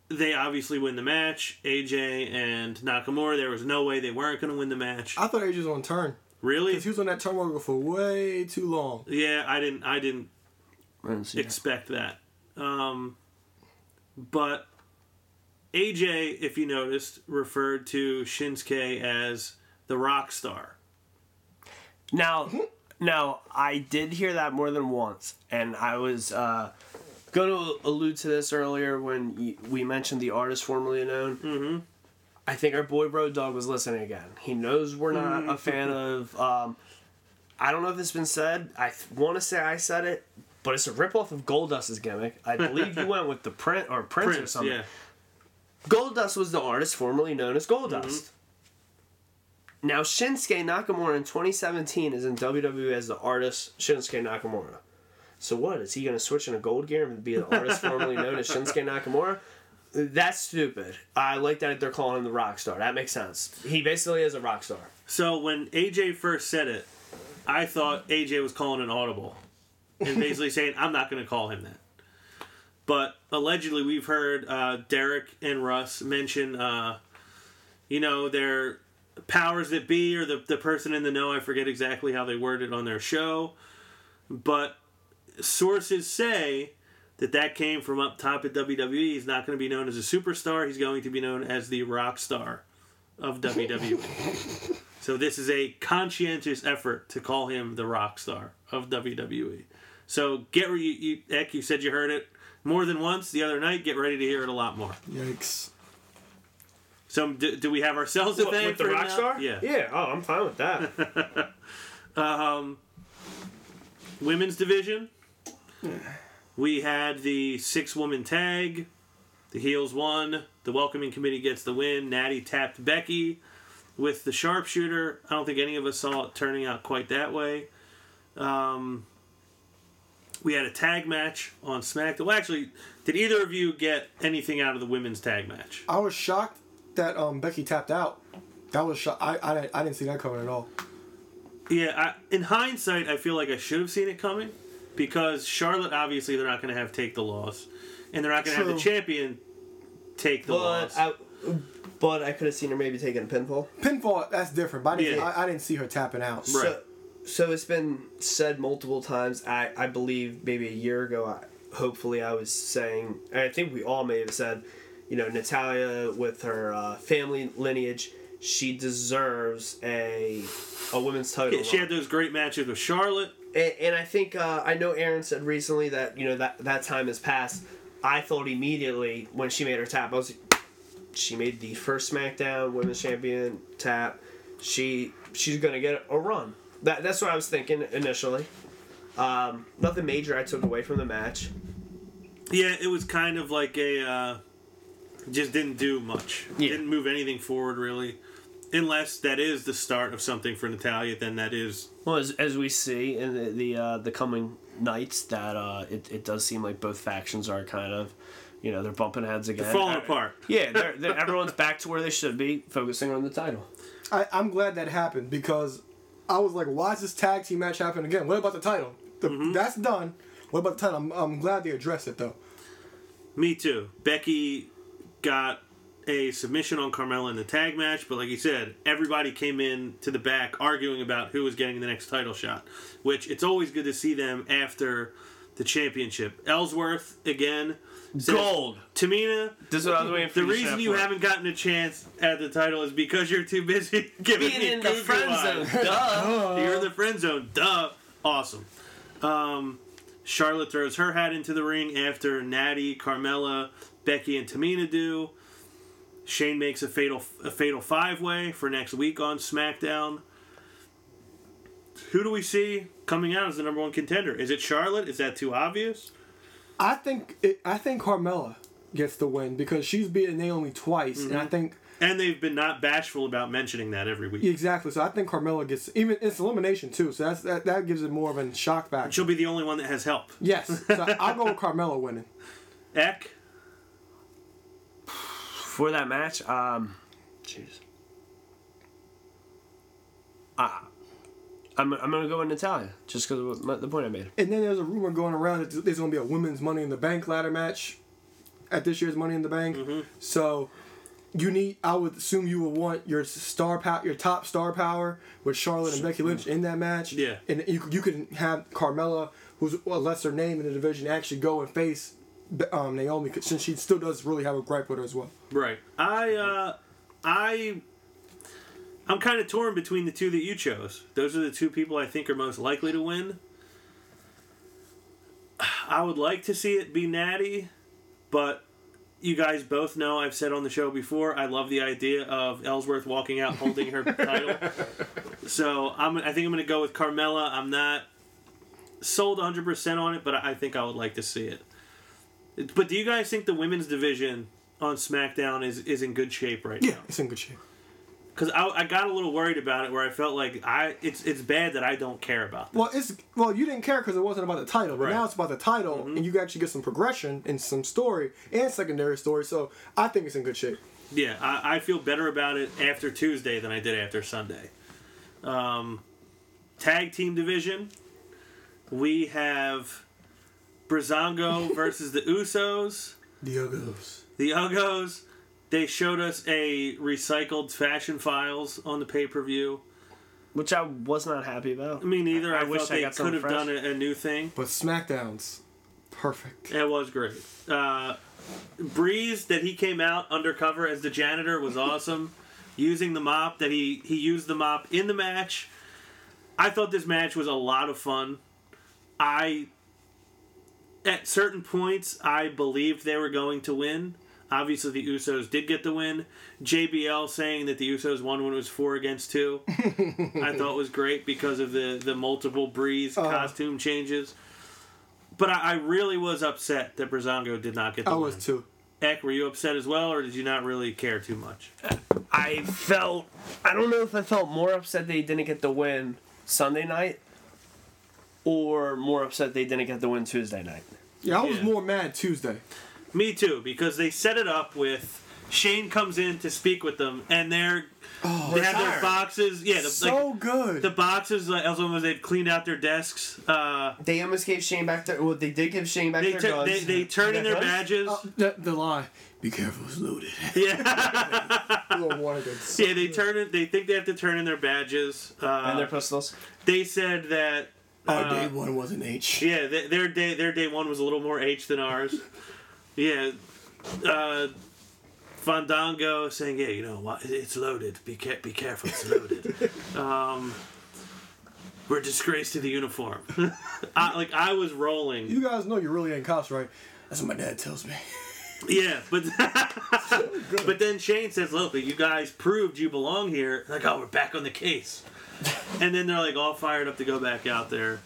They obviously win the match. AJ and Nakamura, there was no way they weren't going to win the match. I thought AJ was on turn Really? because he was on that turn for way too long. Yeah, I didn't. I didn't I didn't see that. expect that. Um, but AJ, if you noticed, referred to Shinsuke as the rock star. Now, now I did hear that more than once, and I was uh, going to allude to this earlier when we mentioned the artist formerly known. Mm-hmm. I think our boy Road Dog was listening again. He knows we're not a fan of. Um, I don't know if it's been said. I want to say I said it, but it's a ripoff of Goldust's gimmick. I believe you [laughs] went with the print or Prince, or something. yeah. Goldust was the artist formerly known as Goldust. Mm-hmm. Now Shinsuke Nakamura in 2017 is in WWE as the artist Shinsuke Nakamura. So what is he going to switch into gold gear and be the artist formerly known as Shinsuke [laughs] Nakamura? That's stupid. I like that they're calling him the rock star. That makes sense. He basically is a rock star. So when AJ first said it, I thought AJ was calling an audible and basically [laughs] saying, I'm not going to call him that. But allegedly, we've heard uh, Derek and Russ mention, uh, you know, their powers that be or the, the person in the know. I forget exactly how they worded on their show. But sources say that that came from up top at WWE. He's not going to be known as a superstar. He's going to be known as the rock star of [laughs] WWE. So this is a conscientious effort to call him the rock star of WWE. So get re- you, you Eck, you said you heard it more than once the other night. Get ready to hear it a lot more. Yikes! So do, do we have ourselves a What, thing with the for rock now? star? Yeah. Yeah. Oh, I'm fine with that. [laughs] Women's division. We had the six woman tag. The heels won. The welcoming committee gets the win. Natty tapped Becky with the sharpshooter. I don't think any of us saw it turning out quite that way. Um, we had a tag match on SmackDown. Well, actually, did either of you get anything out of the women's tag match? I was shocked that um, Becky tapped out. That was shock. I, I didn't I didn't see that coming at all. Yeah, I, in hindsight, I feel like I should have seen it coming because Charlotte, obviously, they're not going to have take the loss, and they're not going to have the champion take the but loss. I, but I could have seen her maybe taking a pinfall. Pinfall, that's different. But I didn't, Yeah. I, I didn't see her tapping out. Right. So, so it's been said multiple times. I, I believe maybe a year ago, I, hopefully, I was saying, I think we all may have said, you know, Natalya with her uh, family lineage, she deserves a a women's title. Yeah, she had those great matches with Charlotte. and, and I think uh, I know Aaron said recently that you know that that time has passed. I thought immediately when she made her tap, I was she made the first SmackDown Women's Champion tap. She she's gonna get a run. That that's what I was thinking initially. Um, nothing major I took away from the match. Yeah, it was kind of like a uh, just didn't do much. Yeah. Didn't move anything forward really. Unless that is the start of something for Natalya, then that is Well, as, as we see in the the, uh, the coming nights, that uh, it, it does seem like both factions are kind of, you know, they're bumping heads again. falling Uh, apart. Yeah, they're, they're, everyone's back to where they should be, focusing on the title. I, I'm glad that happened because I was like, why is this tag team match happening again? What about the title? The, Mm-hmm. That's done. What about the title? I'm, I'm glad they addressed it though. Me too. Becky got a submission on Carmella in the tag match, but like you said, everybody came in to the back arguing about who was getting the next title shot. Which it's always good to see them after the championship. Ellsworth again. says, Gold. Tamina. This is what I was waiting for. The reason you havening gotten a chance at the title is because you're too busy [laughs] giving being me in the friend zone, duh. [laughs] You're in the friend zone. Duh. Awesome. Um, Charlotte throws her hat into the ring after Natty, Carmella, Becky, and Tamina do. Shane makes a fatal a fatal five way for next week on SmackDown. Who do we see coming out as the number one contender? Is it Charlotte? Is that too obvious? I think it, I think Carmella gets the win because she's beaten Naomi twice, and I mm-hmm. think And they've been not bashful about mentioning that every week. exactly. So I think Carmella gets even it's elimination too. So that's that, that gives it more of a shock factor. She'll be the only one that has help. Yes, so [laughs] I'll go with Carmella winning. Eck, for that match, um, jeez. Ah, I'm, I'm gonna go with Natalya just because of the point I made. And then there's a rumor going around that there's going to be a women's Money in the Bank ladder match at this year's Money in the Bank. Mm-hmm. So you need, I would assume you would want your star power, your top star power with Charlotte and Becky Lynch in that match. Yeah. And you you can have Carmella, who's a lesser name in the division, actually go and face um, Naomi since she still does really have a gripe with her as well. Right. I uh I I'm kind of torn between the two that you chose. Those are the two people I think are most likely to win. I would like to see it be Natty, but you guys both know I've said on the show before I love the idea of Ellsworth walking out holding her [laughs] title. So I'm I think I'm going to go with Carmella. I'm not sold 100% on it, but I think I would like to see it. But do you guys think the women's division on SmackDown is, is in good shape right now? Yeah, it's in good shape. Because I, I got a little worried about it, where I felt like I it's it's bad that I don't care about. This. Well, it's well, you didn't care because it wasn't about the title, but Right. Mm-hmm. now it's about the title, and you actually get some progression and some story and secondary story. So I think it's in good shape. Yeah, I, I feel better about it after Tuesday than I did after Sunday. Um, tag team division, we have Breezango versus the Usos. The Usos. The Uggos, they showed us a recycled Fashion Files on the pay per view. Which I was not happy about. Me neither. I, I wish thought they got could have fresh. done a, a new thing. But SmackDown's perfect. It was great. Uh, Breeze that he came out undercover as the janitor was awesome. [laughs] Using the mop that he he used the mop in the match. I thought this match was a lot of fun. I at certain points I believed they were going to win. Obviously, the Usos did get the win. JBL saying that the Usos won when it was four against two, I [laughs] thought was great because of the the multiple Breeze oh. costume changes. But I, I really was upset that Breezango did not get the I win. was too. Eck, were you upset as well, or did you not really care too much? I felt. I don't know if I felt more upset they didn't get the win Sunday night, or more upset they didn't get the win Tuesday night. Yeah, I was Yeah. more mad Tuesday. Me too, because they set it up with Shane comes in to speak with them, and they're they have their boxes. Yeah, the, so like, good. the boxes. Like, as long as they've cleaned out their desks, uh, They almost gave Shane back their. Well, they did give Shane back they, their tur- guns. they they turn in their Guns? badges. Uh, the, the lie. Be careful, it's loaded. [laughs] Yeah, [laughs] Little water yeah. They turn it. They think they have to turn in their badges. Uh, and their pistols. they said that. Our uh, day one was an H. Yeah, th- their day their day one was a little more H than ours. yeah, uh, Fandango saying, "Yeah, you know what? It's loaded. Be ca- be careful. It's loaded." [laughs] um, we're a disgrace to the uniform. [laughs] I, like I was rolling. You guys know you're really in cops, right? That's what my dad tells me. Yeah, but [laughs] but then Shane says, "Look, you guys proved you belong here." Like, oh, we're back on the case, [laughs] and then they're like all fired up to go back out there.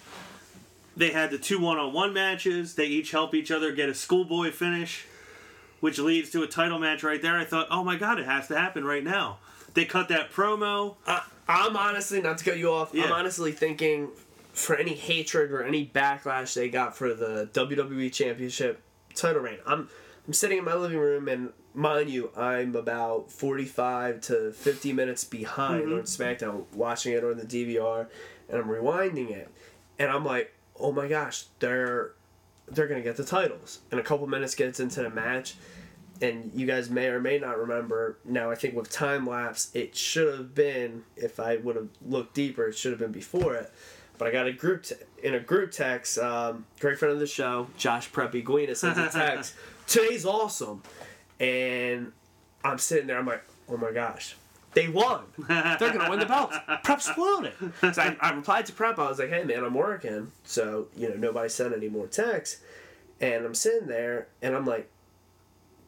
they had the two one-on-one matches. They each help each other get a schoolboy finish, which leads to a title match right there. I thought, oh my god, it has to happen right now. They cut that promo. I, I'm honestly not to cut you off. Yeah. I'm honestly thinking for any hatred or any backlash they got for the WWE Championship title reign. I'm I'm sitting in my living room and mind you, I'm about 45 to 50 minutes behind on SmackDown, watching it on the DVR, and I'm rewinding it, and I'm like, oh my gosh, they're they're gonna get the titles. And a couple minutes gets into the match, and you guys may or may not remember. Now I think with time lapse, it should have been if I would have looked deeper, it should have been before it. But I got a group te- in a group text. Um, great friend of the show, Josh Preppy Guina sends a [laughs] text. Today's awesome, and I'm sitting there. I'm like, oh my gosh. They won. [laughs] They're gonna win the belts. Prep's floating. So I, I replied to Prep. I was like, "Hey man, I'm working." So you know, nobody sent any more texts, and I'm sitting there, and I'm like,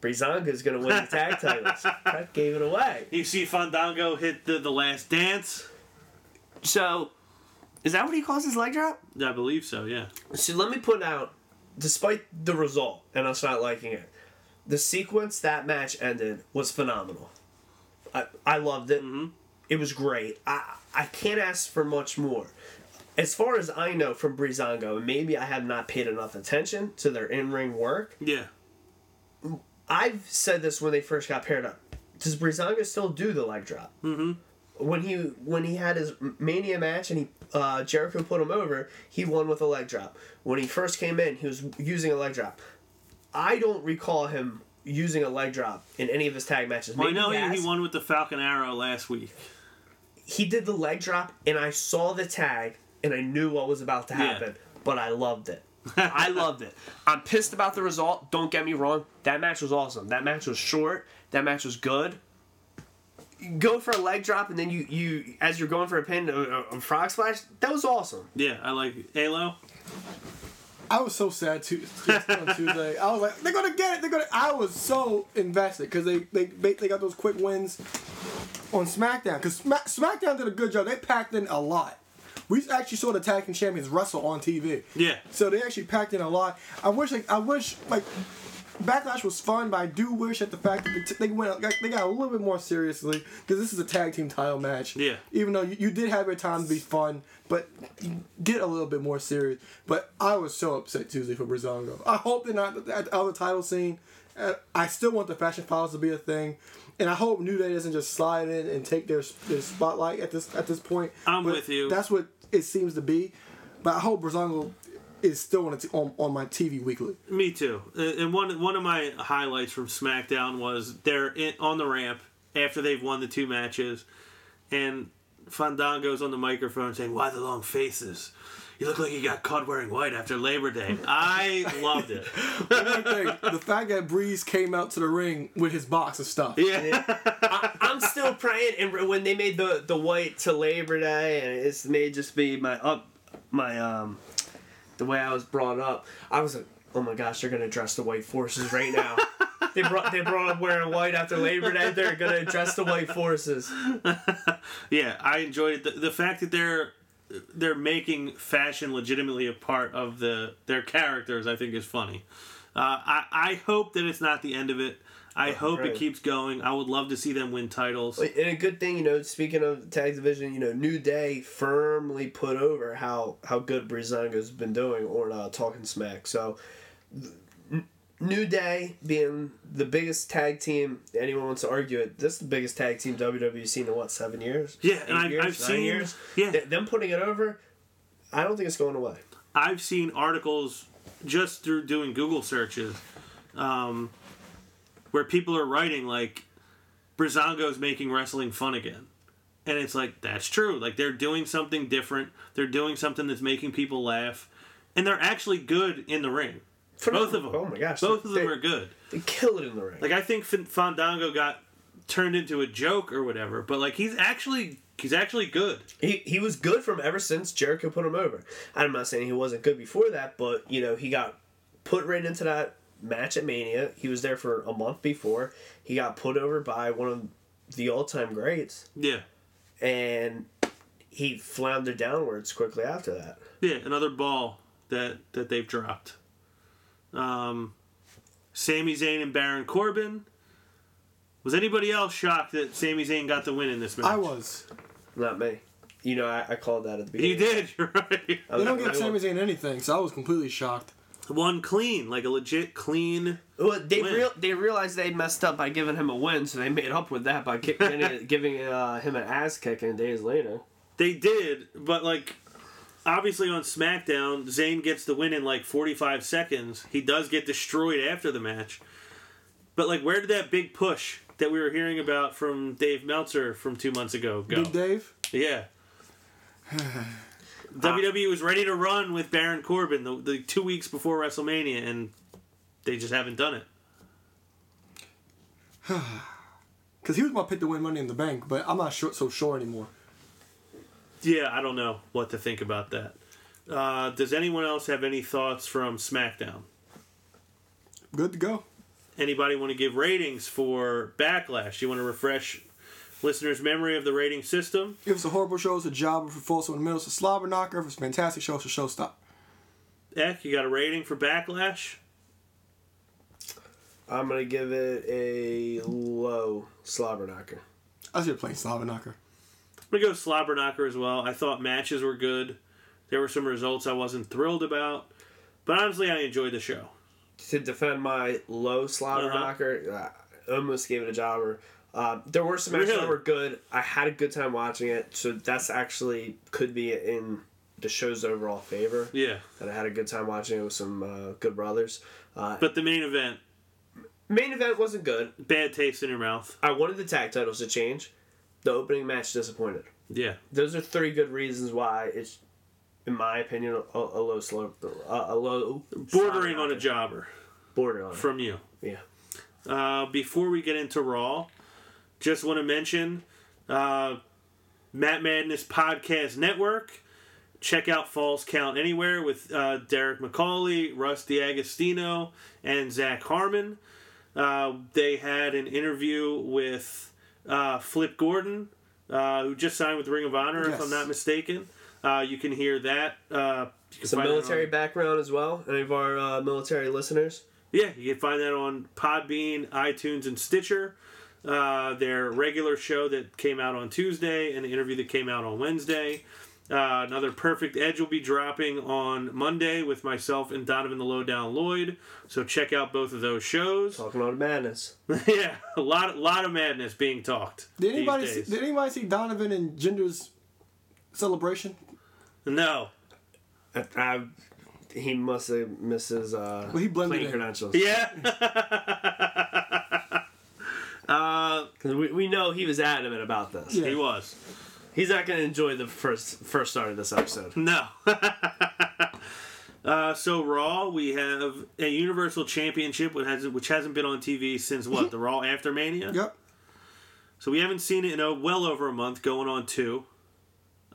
Breezango's gonna win the tag [laughs] titles. Prep gave it away. You see Fandango hit the, the last dance. So, is that what he calls his leg drop? I believe so. Yeah. So let me put out, despite the result and us not liking it, the sequence that match ended was phenomenal. I, I loved it. It was great. I I can't ask for much more. As far as I know from Breezango, and maybe I have not paid enough attention to their in ring work. Yeah. I've said this when they first got paired up. Does Breezango still do the leg drop? Mm-hmm. When he when he had his Mania match and he uh, Jericho put him over, he won with a leg drop. When he first came in, he was using a leg drop. I don't recall him using a leg drop in any of his tag matches. Well, I know he, he, he won with the Falcon Arrow last week. He did the leg drop, and I saw the tag, and I knew what was about to Yeah. happen. But I loved it. [laughs] I loved it. I'm pissed about the result. Don't get me wrong. That match was awesome. That match was short. That match was good. Go for a leg drop, and then you you as you're going for a pin, a, a, a frog splash. That was awesome. Yeah, I like it. Halo. I was so sad too on Tuesday. I was like, they're gonna get it. They're gonna. I was so invested because they, they they they got those quick wins on SmackDown. Because Smack, SmackDown did a good job. They packed in a lot. We actually saw the tag team champions wrestle on TV. Yeah. So they actually packed in a lot. I wish like I wish like Backlash was fun, but I do wish at the fact that they, they went like, they got a little bit more seriously because this is a tag team title match. Yeah. Even though you, you did have your time to be fun, but get a little bit more serious. But I was so upset Tuesday for Breezango. I hope they're not at the other title scene. Uh, I still want the fashion files to be a thing, and I hope New Day doesn't just slide in and take their their spotlight at this at this point. I'm But with you. That's what it seems to be. But I hope Breezango is still on, it on on my TV weekly. Me too. And one one of my highlights from SmackDown was they're in, on the ramp after they've won the two matches, and Fandango's on the microphone saying, "Why the long faces? You look like you got caught wearing white after Labor Day." I [laughs] loved it. Thing, the fact that Breeze came out to the ring with his box of stuff. Yeah. I, I'm still praying. And when they made the the white to Labor Day, and it's may just be my up my um the way I was brought up. I was like, oh my gosh, they're gonna dress the white forces right now. [laughs] they brought they brought up wearing white after Labor Day. They're gonna address the white forces. [laughs] Yeah, I enjoyed it. The, the fact that they're they're making fashion legitimately a part of the their characters, I think, is funny. Uh, I I hope that it's not the end of it. I hope right. it keeps going. I would love to see them win titles. And a good thing, you know, speaking of tag division, you know, New Day firmly put over how how good Breezango's been doing on uh, Talking Smack. So, New Day being the biggest tag team, anyone wants to argue it, this is the biggest tag team WWE's seen in what seven years? Yeah, and I've- years? I've seen- years. yeah. Th- them putting it over. I don't think it's going away. I've seen articles just through doing Google searches um, where people are writing like Breezango's making wrestling fun again. And it's like, that's true. Like they're doing something different. They're doing something that's making people laugh. And they're actually good in the ring. Both of them. Oh my gosh, Both of them they- are good. They kill it in the ring. Like I think Fandango got turned into a joke or whatever, but like he's actually he's actually good. He, he was good from ever since Jericho put him over. I'm not saying he wasn't good before that, but you know he got put right into that match at Mania. He was there for a month before. He got put over by one of the all-time greats, Yeah. and he floundered downwards quickly after that. Yeah, another ball that that they've dropped. Um, Sami Zayn and Baron Corbin. Was anybody else shocked that Sami Zayn got the win in this match? I was. Not me. You know, I, I called that at the You beginning. did. [laughs] You're right. They don't give Sami Zayn anything, so I was completely shocked. One clean, like a legit clean. Well, they Win. real they realized they messed up by giving him a win, so they made up with that by kick, giving, [laughs] giving uh, him an ass kicking days later. They did, but like obviously on SmackDown, Zayn gets the win in like 45 seconds. He does get destroyed after the match. But like where did that big push that we were hearing about from Dave Meltzer from 2 months ago go? Big Dave. Yeah. [sighs] [sighs] [sighs] WWE was ready to run with Baron Corbin the, the 2 weeks before WrestleMania and they just haven't done it. [sighs] Because he was my pick to win Money in the Bank, but I'm not sure, so sure anymore. Yeah, I don't know what to think about that. Uh, does anyone else have any thoughts from SmackDown? Good to go. Anybody want to give ratings for Backlash? You want to refresh listeners' memory of the rating system? If it's a horrible show, it's a job. If it falls in the middle, it's a slobber knocker. If it's a fantastic show, it's a showstopper. Eck, you got a rating for Backlash? I'm gonna give it a low slobber knocker. I should have played slobber knocker. I'm gonna go slobber knocker as well. I thought matches were good. There were some results I wasn't thrilled about, but honestly, I enjoyed the show. To defend my low slobber Uh-huh. knocker, I almost gave it a jobber. Uh, there were some matches Really? that were good. I had a good time watching it, so that's actually could be in the show's overall favor. Yeah, That I had a good time watching it with some uh, good brothers. Uh, but the main event, main event wasn't good. bad taste in your mouth. I wanted the tag titles to change. The opening match disappointed. Yeah, Those are three good reasons why it's, in my opinion, a, a low slow, a, a low bordering on a jobber border on it. from you. Yeah. Uh, before we get into Raw, just want to mention uh, Matt Madness Podcast Network. Check out Falls Count Anywhere with uh, Derek McCauley, Russ D'Agostino, and Zach Harmon. Uh, they had an interview with uh, Flip Gordon, uh, who just signed with Ring of Honor, if I'm not mistaken. Uh, you can hear that. Uh, can Some military background as well. Any of our uh, military listeners? Yeah, you can find that on Podbean, iTunes, and Stitcher. Uh, their regular show that came out on Tuesday and the interview that came out on Wednesday. Uh, another Perfect Edge will be dropping on Monday with myself and Donovan the Lowdown Lloyd. So check out both of those shows. Talking on madness. [laughs] yeah, a lot, lot of madness being talked. Did anybody these see, did anybody see Donovan and Jinder's celebration? No. I, I, he must have missed his uh, Well, he blended playing in. credentials. Yeah. [laughs] uh, 'Cause we, we know he was adamant about this. Yeah. he was. He's not going to enjoy the first first start of this episode. No. [laughs] uh, so Raw, we have a Universal Championship, which hasn't which hasn't been on TV since what the Raw after Mania. Yep. So we haven't seen it in a well over a month, going on two.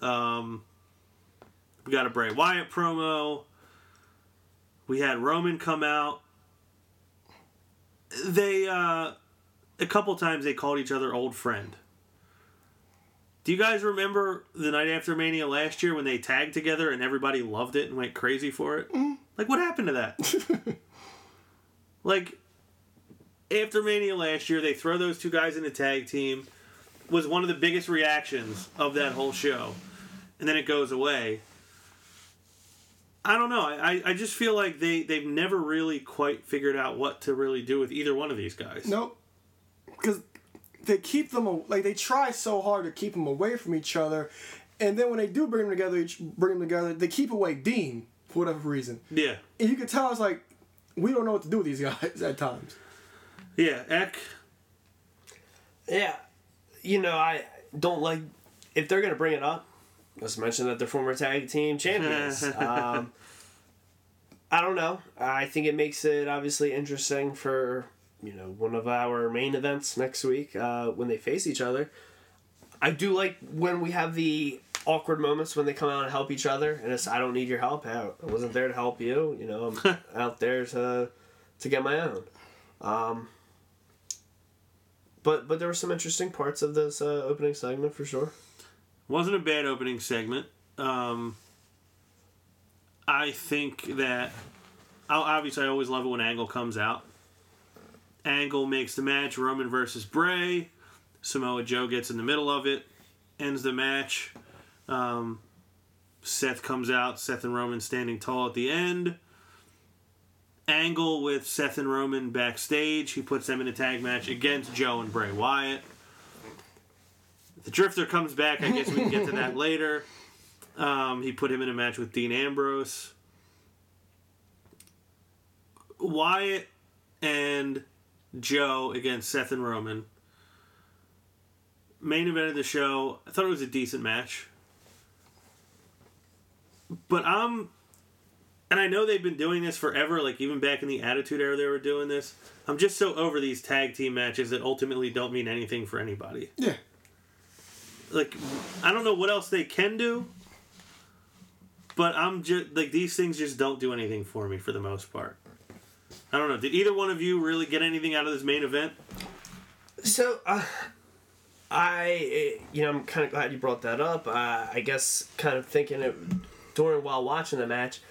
Um, we got a Bray Wyatt promo. We had Roman come out. They uh, a couple times they called each other old friend. Do you guys remember the night after Mania last year when they tagged together and everybody loved it and went crazy for it? Mm-hmm. Like, what happened to that? [laughs] like, after Mania last year, they throw those two guys in a tag team. Was one of the biggest reactions of that whole show, and then it goes away. I don't know. I, I just feel like they they've never really quite figured out what to really do with either one of these guys. Nope. Because they keep them a- like they try so hard to keep them away from each other, and then when they do bring them together, bring them together, they keep away Dean for whatever reason, Yeah, and you can tell it's like we don't know what to do with these guys [laughs] at times. yeah. Eck. Yeah, you know I don't like if they're going to bring it up. Let's mention that they're former tag team champions. [laughs] um, I don't know. I think it makes it obviously interesting for you know one of our main events next week uh, when they face each other. I do like when we have the awkward moments when they come out and help each other, and it's I don't need your help. I I wasn't there to help you. You know, I'm [laughs] out there to to get my own. Um, but but there were some interesting parts of this uh, opening segment for sure. Wasn't a bad opening segment. Um, I think that I'll, obviously I always love it when Angle comes out. Angle makes the match Roman versus Bray. Samoa Joe gets in the middle of it, ends the match. Um, Seth comes out. Seth and Roman standing tall at the end. Angle with Seth and Roman backstage. He puts them in a tag match against Joe and Bray Wyatt. The Drifter comes back. I guess we can get to that [laughs] later. Um, he put him in a match with Dean Ambrose. Wyatt and Joe against Seth and Roman. Main event of the show. I thought it was a decent match. But I'm. And I know they've been doing this forever, like even back in the Attitude Era, they were doing this. I'm just so over these tag team matches that ultimately don't mean anything for anybody. Yeah. Like, I don't know what else they can do, but I'm just like these things just don't do anything for me for the most part. I don't know. Did either one of you really get anything out of this main event? So, uh, I, you know, I'm kind of glad you brought that up. Uh, I guess kind of thinking it during while watching the match,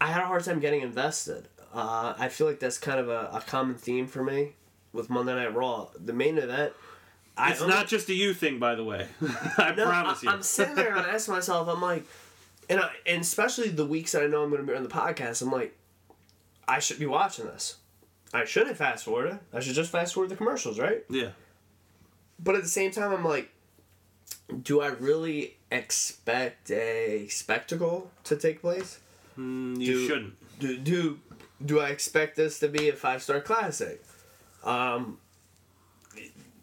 I had a hard time getting invested. Uh, I feel like that's kind of a, a common theme for me with Monday Night Raw. The main event, I It's not just a you thing, by the way. [laughs] I no, promise you. I, am sitting there and I ask myself, I'm like, and I, and especially the weeks that I know I'm going to be on the podcast, I'm like, I should be watching this. I shouldn't fast forward it. I should just fast forward the commercials, right? yeah. But at the same time, I'm like, do I really expect a spectacle to take place? Mm, you Do- shouldn't. Do do do I expect this to be a five star classic? Um,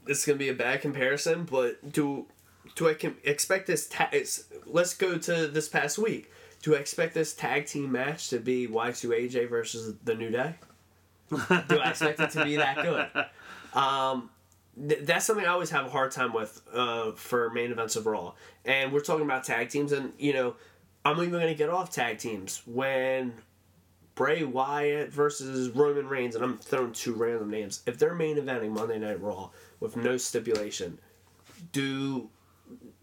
this is gonna be a bad comparison, but do do I com- expect this? Ta- it's, let's go to this past week. Do I expect this tag team match to be Y2AJ versus the New Day? do I expect it to be that good? Um, th- that's something I always have a hard time with uh, for main events of Raw. And we're talking about tag teams, and you know, I'm even going to get off tag teams when Bray Wyatt versus Roman Reigns, and I'm throwing two random names. If they're main eventing Monday Night Raw with no stipulation, do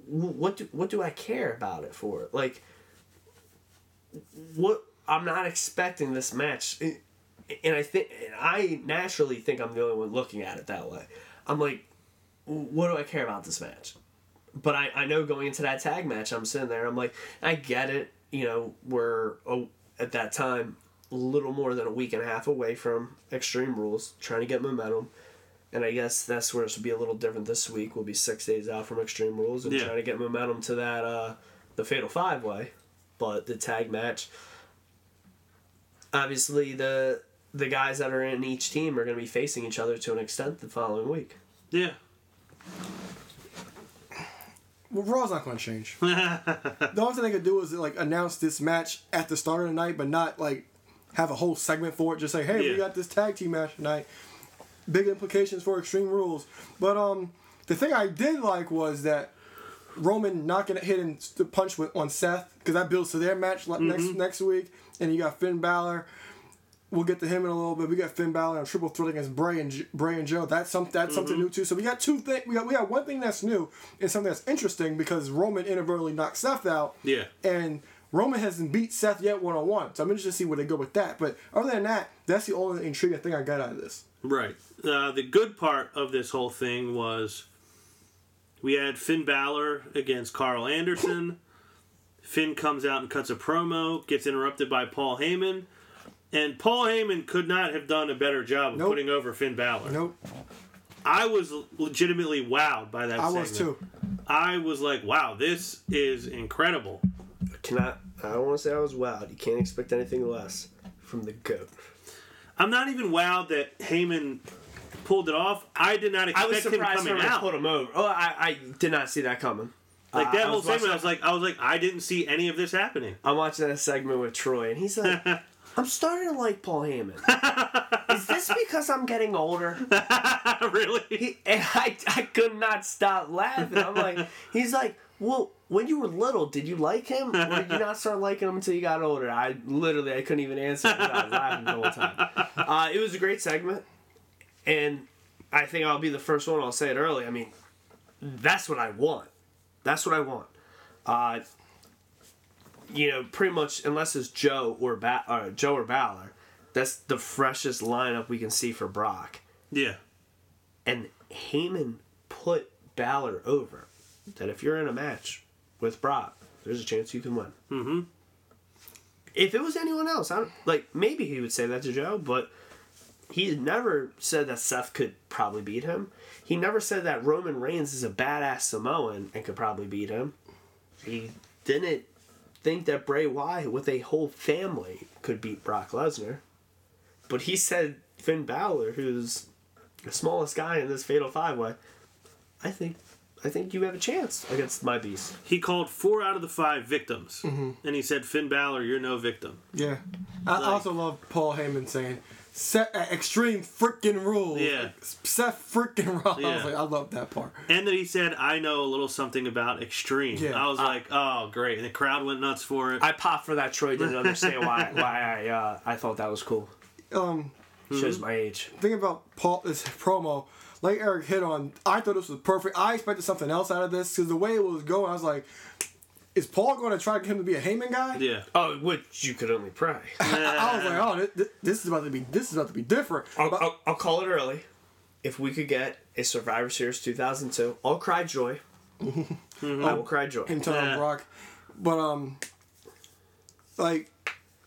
what do what do I care about it for? Like, what I'm not expecting this match, and I think and I naturally think I'm the only one looking at it that way. I'm like, what do I care about this match? But I, I know going into that tag match, I'm sitting there. I'm like, I get it. You know, we're oh, at that time a little more than a week and a half away from Extreme Rules, trying to get momentum. And I guess that's where it should be a little different this week. We'll be six days out from Extreme Rules and Yeah. trying to get momentum to that uh, the Fatal Five Way. But the tag match, obviously the the guys that are in each team are going to be facing each other to an extent the following week. Yeah. Well, Raw's not going to change. [laughs] the only thing they could do is like announce this match at the start of the night, but not like have a whole segment for it. Just say, hey, Yeah. we got this tag team match tonight. Big implications for Extreme Rules. But um, the thing I did like was that Roman not gonna hit and punch with on Seth because that builds to their match like, next next week, and you got Finn Balor. We'll get to him in a little bit. We got Finn Balor on triple threat against Bray and Bray and Joe. That's some that's something new too. So we got two things. We got we got one thing that's new and something that's interesting because Roman inadvertently knocked Seth out. Yeah. And Roman hasn't beat Seth yet one on one. So I'm interested to see where they go with that. But other than that, that's the only intriguing thing I got out of this. Right. Uh, the good part of this whole thing was we had Finn Balor against Karl Anderson. Finn comes out and cuts a promo, gets interrupted by Paul Heyman. And Paul Heyman could not have done a better job of Nope. putting over Finn Balor. Nope. I was legitimately wowed by that I segment. was too. I was like, wow, this is incredible. Cannot. I don't want to say I was wowed. You can't expect anything less from the goat. I'm not even wowed that Heyman pulled it off. I did not I expect was him surprised coming out. put him over. Oh, I, I did not see that coming. Like that I whole was segment, watching- I was like, I was like, I didn't see any of this happening. I'm watching that segment with Troy, and he's like, [laughs] "I'm starting to like Paul Heyman. Is this [laughs] because I'm getting older?" [laughs] really? He, and I, I could not stop laughing. I'm like, he's like, well, when you were little, did you like him, or did you not start liking him until you got older? I literally, I couldn't even answer because I was laughing the whole time. Uh, it was a great segment, and I think I'll be the first one. I'll say it early. I mean, that's what I want. That's what I want. Uh, you know, pretty much unless it's Joe or ba- or Joe or Balor, that's the freshest lineup we can see for Brock. Yeah. And Heyman put Balor over. That if you're in a match with Brock, there's a chance you can win. Mm-hmm. If it was anyone else, I don't, like maybe he would say that to Joe, but he never said that Seth could probably beat him. He never said that Roman Reigns is a badass Samoan and could probably beat him. He didn't think that Bray Wyatt with a whole family could beat Brock Lesnar. But he said Finn Balor, who's the smallest guy in this Fatal Five Way, I think I think you have a chance against my beast. He called four out of the five victims, Mm-hmm. and he said, "Finn Balor, you're no victim." Yeah. I Like- also love Paul Heyman saying, Set uh, extreme freaking rules. [laughs] Yeah. Like, Seth freaking Rollins. I Yeah. was like, I love that part. And then he said, "I know a little something about extreme." Yeah. I was like, "Oh, great!" And the crowd went nuts for it. I popped for that. Troy didn't understand why [laughs] why I uh, I thought that was cool. Um, Shows my age. thing about Paul this promo, like Eric hit on, I thought this was perfect. I expected something else out of this because the way it was going, I was like, is Paul going to try to get him to be a Heyman guy? yeah. Oh, which you could only pray. [laughs] I was like, oh, this, this, this is about to be this is about to be different. I'll, But- I'll, I'll call it early. If we could get a Survivor Series 2002, I'll cry joy. [laughs] I will cry joy. him telling Yeah. Brock. But um, like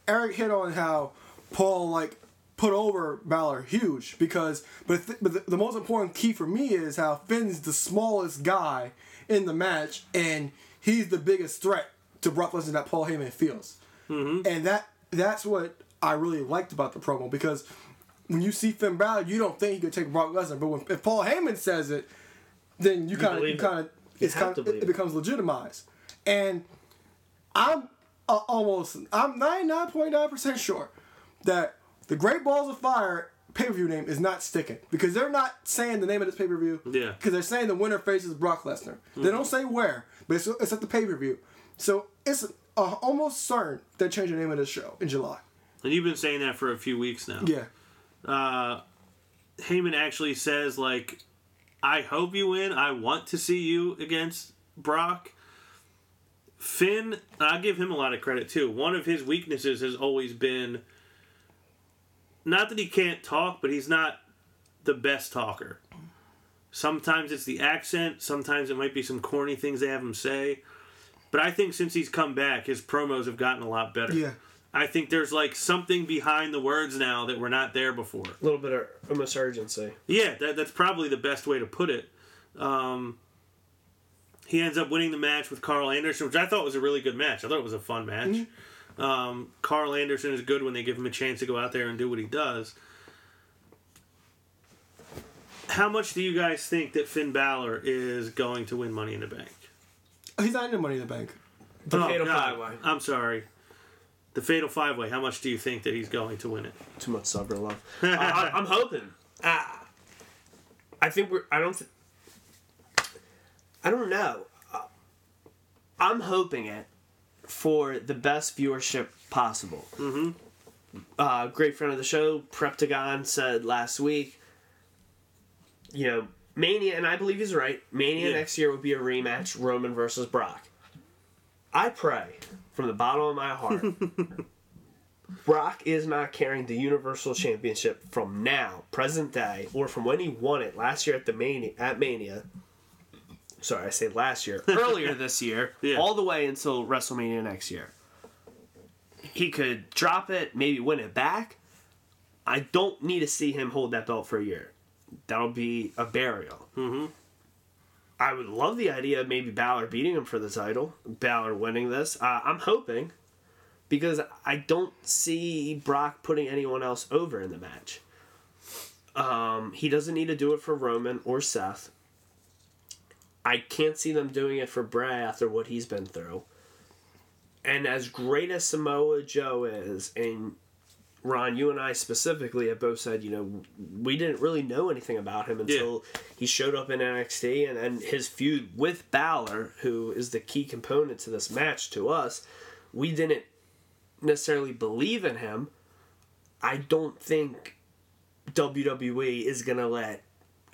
Eric hit on how Paul like put over Balor huge because but th- but the, the most important key for me is how Finn's the smallest guy in the match and he's the biggest threat to Brock Lesnar that Paul Heyman feels, mm-hmm. and that that's what I really liked about the promo because. When you see Finn Balor, you don't think he could take Brock Lesnar, but when if Paul Heyman says it, then you kind of you it. kind of it's kind to of believe it it. becomes legitimized, and I'm uh, almost I'm 99.9% sure that the Great Balls of Fire pay per view name is not sticking because they're not saying the name of this pay per view. Yeah. Because they're saying the winner faces Brock Lesnar. They don't say where, but it's, it's at the pay per view. So it's uh, almost certain they're changing the name of the show in July. And you've been saying that for a few weeks now. Yeah. uh, Heyman actually says like, "I hope you win. I want to see you against Brock." Finn, I give him a lot of credit too. One of his weaknesses has always been not that he can't talk, but he's not the best talker. Sometimes it's the accent, sometimes it might be some corny things they have him say. But I think since he's come back, his promos have gotten a lot better. Yeah. I think there's like something behind the words now that were not there before. A little bit of almost urgency. Yeah, that, that's probably the best way to put it. Um, he ends up winning the match with Karl Anderson, which I thought was a really good match. I thought it was a fun match. Um, Karl Anderson is good when they give him a chance to go out there and do what he does. How much do you guys think that Finn Balor is going to win Money in the Bank? He's not in the Money in the Bank. The Oh, Fatal God. Five-Way. I'm sorry. The Fatal Five Way. How much do you think that he's going to win it? Too much sober love. [laughs] uh, I, I'm hoping. Uh, I think we're. I don't. Th- I don't know. Uh, I'm hoping it for the best viewership possible. Mm-hmm. Uh, great friend of the show, Preptagon, said last week. You know, Mania, and I believe he's right. Mania Yeah. next year would be a rematch, Roman versus Brock. I pray from the bottom of my heart [laughs] Brock is not carrying the Universal Championship from now, present day, or from when he won it last year at the Mania at Mania. Sorry, I say last year, [laughs] earlier this year, Yeah. all the way until WrestleMania next year. He could drop it, maybe win it back. I don't need to see him hold that belt for a year. That'll be a burial. Mm-hmm. I would love the idea of maybe Balor beating him for the title, Balor winning this. Uh, I'm hoping because I don't see Brock putting anyone else over in the match. Um, he doesn't need to do it for Roman or Seth. I can't see them doing it for Bray after what he's been through. And as great as Samoa Joe is, and Ron, you and I specifically have both said, you know, we didn't really know anything about him until he showed up in NXT and, and his feud with Balor, who is the key component to this match to us. We didn't necessarily believe in him. I don't think WWE is going to let,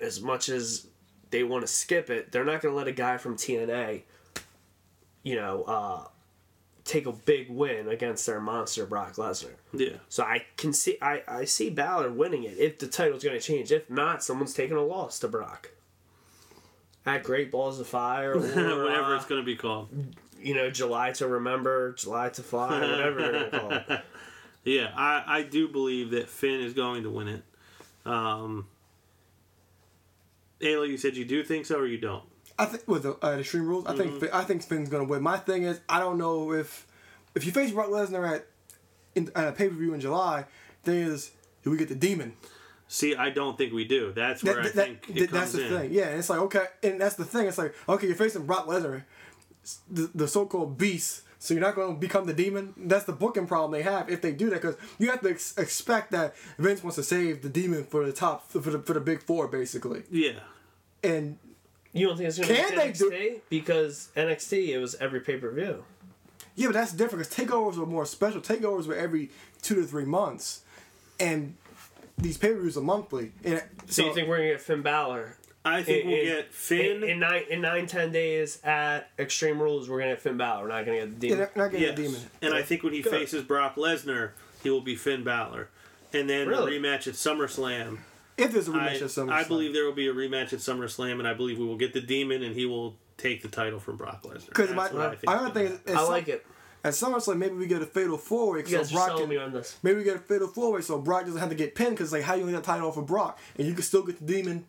as much as they want to skip it, they're not going to let a guy from TNA, you know, uh, take a big win against their monster Brock Lesnar. Yeah. So I can see I, I see Balor winning it if the title's going to change. If not, someone's taking a loss to Brock. At Great Balls of Fire, [laughs] or Whatever uh, it's going to be called. you know, July to Remember, July to Fly, whatever they're going to call it. [laughs] Yeah, I, I do believe that Finn is going to win it. Um, Ayla, you said you do think so or you don't? I think with the uh, Extreme Rules, I think I think Finn's gonna win. My thing is, I don't know if if you face Brock Lesnar at in, at a pay per view in July, thing is, do we get the Demon? See, I don't think we do. That's where That- I that- think that- it that's comes the in. thing. Yeah, and it's like okay, and that's the thing. It's like okay, you're facing Brock Lesnar, the, the so-called beast. So you're not going to become the demon. That's the booking problem they have if they do that because you have to ex- expect that Vince wants to save the demon for the top for the for the big four basically. Yeah. And You don't think it's going to Can be they do- NXT? Because NXT, it was every pay per view. yeah, but that's different because takeovers were more special. Takeovers were every two to three months, and these pay per views are monthly. And So, you think we're going to get Finn Balor? I think In- we'll in- get Finn. In, in nine in nine ten days at Extreme Rules, we're gonna get Finn Balor. We're not gonna get the Demon. they're not getting yes. the demon. And I think when he Good. faces Brock Lesnar, he will be Finn Balor. And then Really? a rematch at SummerSlam. If there's a I, rematch at SummerSlam, I believe there will be a rematch at SummerSlam, and I believe we will get the Demon, and he will take the title from Brock Lesnar. because my what I think I don't think I Sum- like it. At SummerSlam, maybe we get a fatal four way You so guys are Brock selling can, me on this. maybe we get a fatal four way so Brock doesn't have to get pinned because like how you gonna get the title off of Brock and you can still get the demon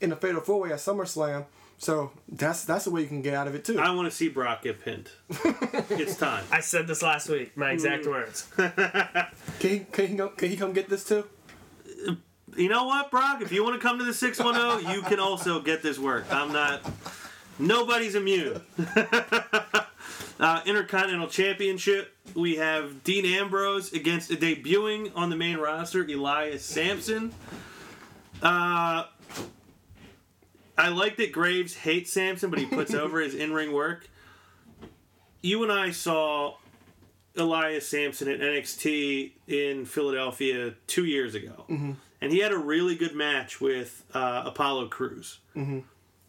in the fatal four way at SummerSlam. So that's that's the way you can get out of it too. I want to see Brock get pinned. [laughs] it's time. I said this last week. My exact Mm. words. [laughs] Can he can he, come, can he come get this too? You know what, Brock? If you want to come to the 610, you can also get this work. I'm not. Nobody's immune. [laughs] uh, Intercontinental Championship. We have Dean Ambrose against a debuting on the main roster, Elias Samson. Uh, I like that Graves hates Samson, but he puts [laughs] over his in ring work. You and I saw Elias Samson at NXT in Philadelphia two years ago, and he had a really good match with uh, Apollo Crews.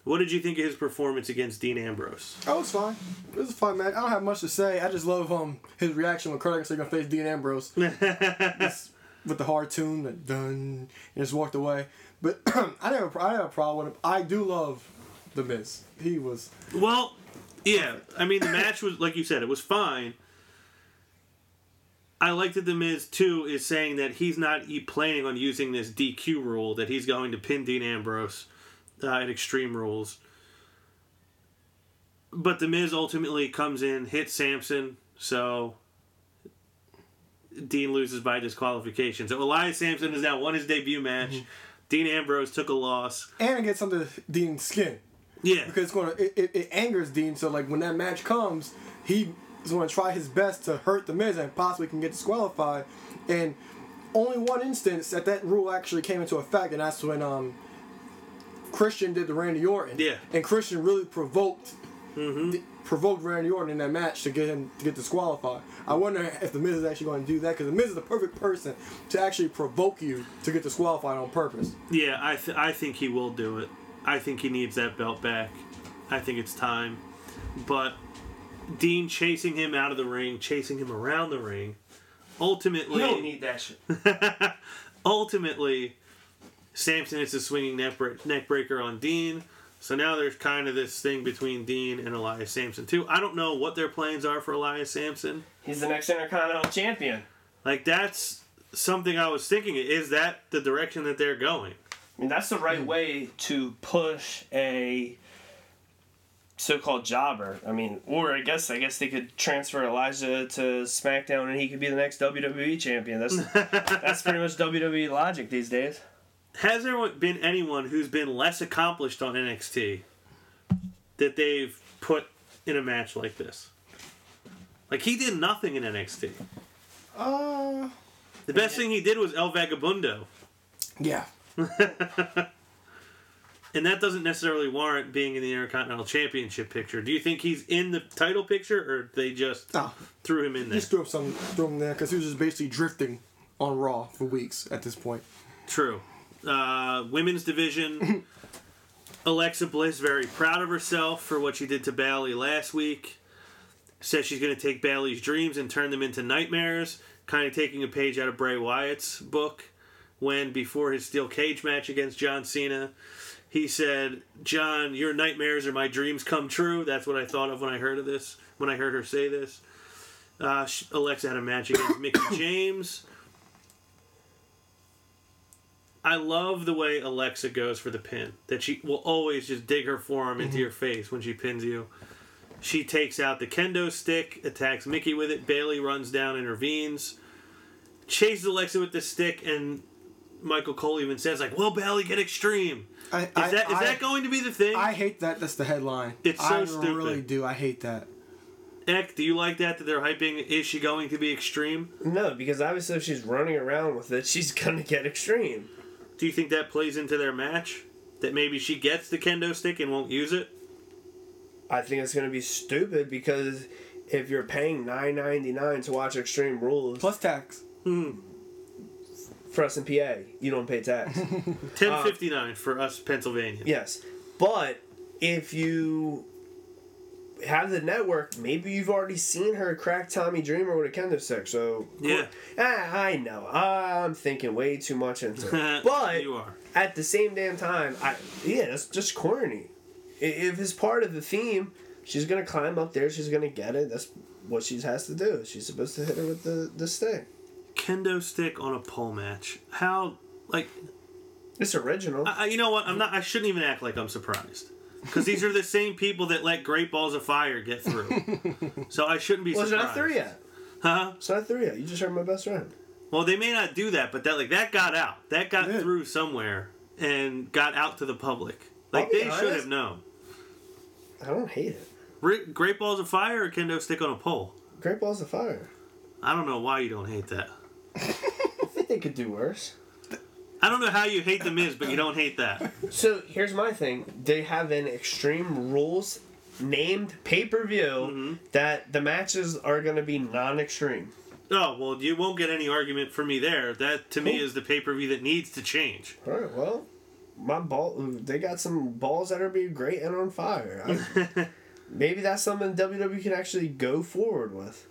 What did you think of his performance against Dean Ambrose? Oh, it's fine. It was a fun match. I don't have much to say. I just love um his reaction when Kurt Angle said gonna face Dean Ambrose. [laughs] With the hard tune, that done, and just walked away. But [clears throat] I didn't have a, I didn't have a problem with him. I do love the Miz. He was Well, yeah, I mean the match was like you said, it was fine. I like that the Miz too is saying that he's not e- planning on using this DQ rule that he's going to pin Dean Ambrose uh, at Extreme Rules. But the Miz ultimately comes in, hits Samson, so Dean loses by disqualification. So Elias Samson has now won his debut match. Dean Ambrose took a loss. and it gets under Dean's skin Yeah, because it's gonna it, it, it angers Dean. So like when that match comes, he is gonna try his best to hurt the Miz and possibly can get disqualified. And only one instance that that rule actually came into effect, and that's when um Christian did the Randy Orton. Yeah. And Christian really provoked d- provoked Randy Orton in that match to get him to get disqualified. I wonder if the Miz is actually going to do that because the Miz is the perfect person to actually provoke you to get disqualified on purpose. Yeah, I th- I think he will do it. I think he needs that belt back. I think it's time. But Dean chasing him out of the ring, chasing him around the ring, ultimately, You don't need that shit. [laughs] ultimately, Samson is a swinging neck, break- neck breaker on Dean. So now there's kind of this thing between Dean and Elias Samson too. I don't know what their plans are for Elias Samson. He's the next Intercontinental Champion. Like that's something I was thinking. Is that the direction that they're going? I mean, that's the right Hmm. way to push a so-called jobber. I mean, or I guess I guess they could transfer Elijah to SmackDown and he could be the next WWE champion. That's [laughs] that's pretty much WWE logic these days. Has there been anyone who's been less accomplished on NXT that they've put in a match like this? Like he did nothing in NXT. Uh, The best thing he did was El Vagabundo, yeah. [laughs] and that doesn't necessarily warrant being in the Intercontinental Championship picture. Do you think he's in the title picture, or they just No, threw him in there? just threw some threw him there because he was just basically drifting on Raw for weeks at this point. True. Uh, women's division. [laughs] Alexa Bliss very proud of herself for what she did to Bayley last week. says she's going to take Bayley's dreams and turn them into nightmares, kind of taking a page out of Bray Wyatt's book when before his steel cage match against John Cena, he said, "John, your nightmares are my dreams come true." That's what I thought of when I heard of this. When I heard her say this, uh, Alexa had a match [coughs] against Mickie James. I love the way Alexa goes for the pin. That she will always just dig her forearm into your face when she pins you. She takes out the kendo stick, attacks Mickie with it. Bayley runs down, intervenes, chases Alexa with the stick, and Michael Cole even says like, "Will Bayley get extreme?" I, Is I, that is I, that going to be the thing? I hate that. That's the headline. It's so I stupid. really do. I hate that. Eck, do you like that? That they're hyping? Is she going to be extreme? No, because obviously if she's running around with it, she's [laughs] gonna get extreme. Do you think that plays into their match? That maybe she gets the kendo stick and won't use it? I think it's gonna be stupid because if you're paying nine ninety nine to watch Extreme Rules Plus tax. Hmm. For us in PA, you don't pay tax. [laughs] Ten fifty nine for us Pennsylvania. yes, but if you have the network, maybe you've already seen her crack Tommy Dreamer with a kendo stick. So Yeah. Ah, I know. I'm thinking way too much into it. [laughs] But You are. at the same damn time, I yeah, that's just corny. If it's part of the theme, she's gonna climb up there. She's gonna get it. That's what she has to do. She's supposed to hit her with the the stick. Kendo stick on a pole match. How like It's original. I, you know what? I'm not. I shouldn't even act like I'm surprised because these are the same people that let Great Balls of Fire get through. [laughs] so I shouldn't be well, it's surprised. not through yet. Huh? It's not through yet. You just heard my best friend. Well, they may not do that, but that like that got out. That got through somewhere and got out to the public. Like they should have known. I don't hate it. Ri- Great Balls of Fire or kendo stick on a pole. Great balls of fire. I don't know why you don't hate that. I think they could do worse. I don't know how you hate the Miz, but you don't hate that. So here's my thing. They have an Extreme Rules named pay per view Mm-hmm. that the matches are going to be non extreme. Oh well, you won't get any argument from me there. That to me is the pay per view that needs to change. All right, well, my ball, they got some balls that are being great and on fire. I- [laughs] maybe that's something WWE can actually go forward with.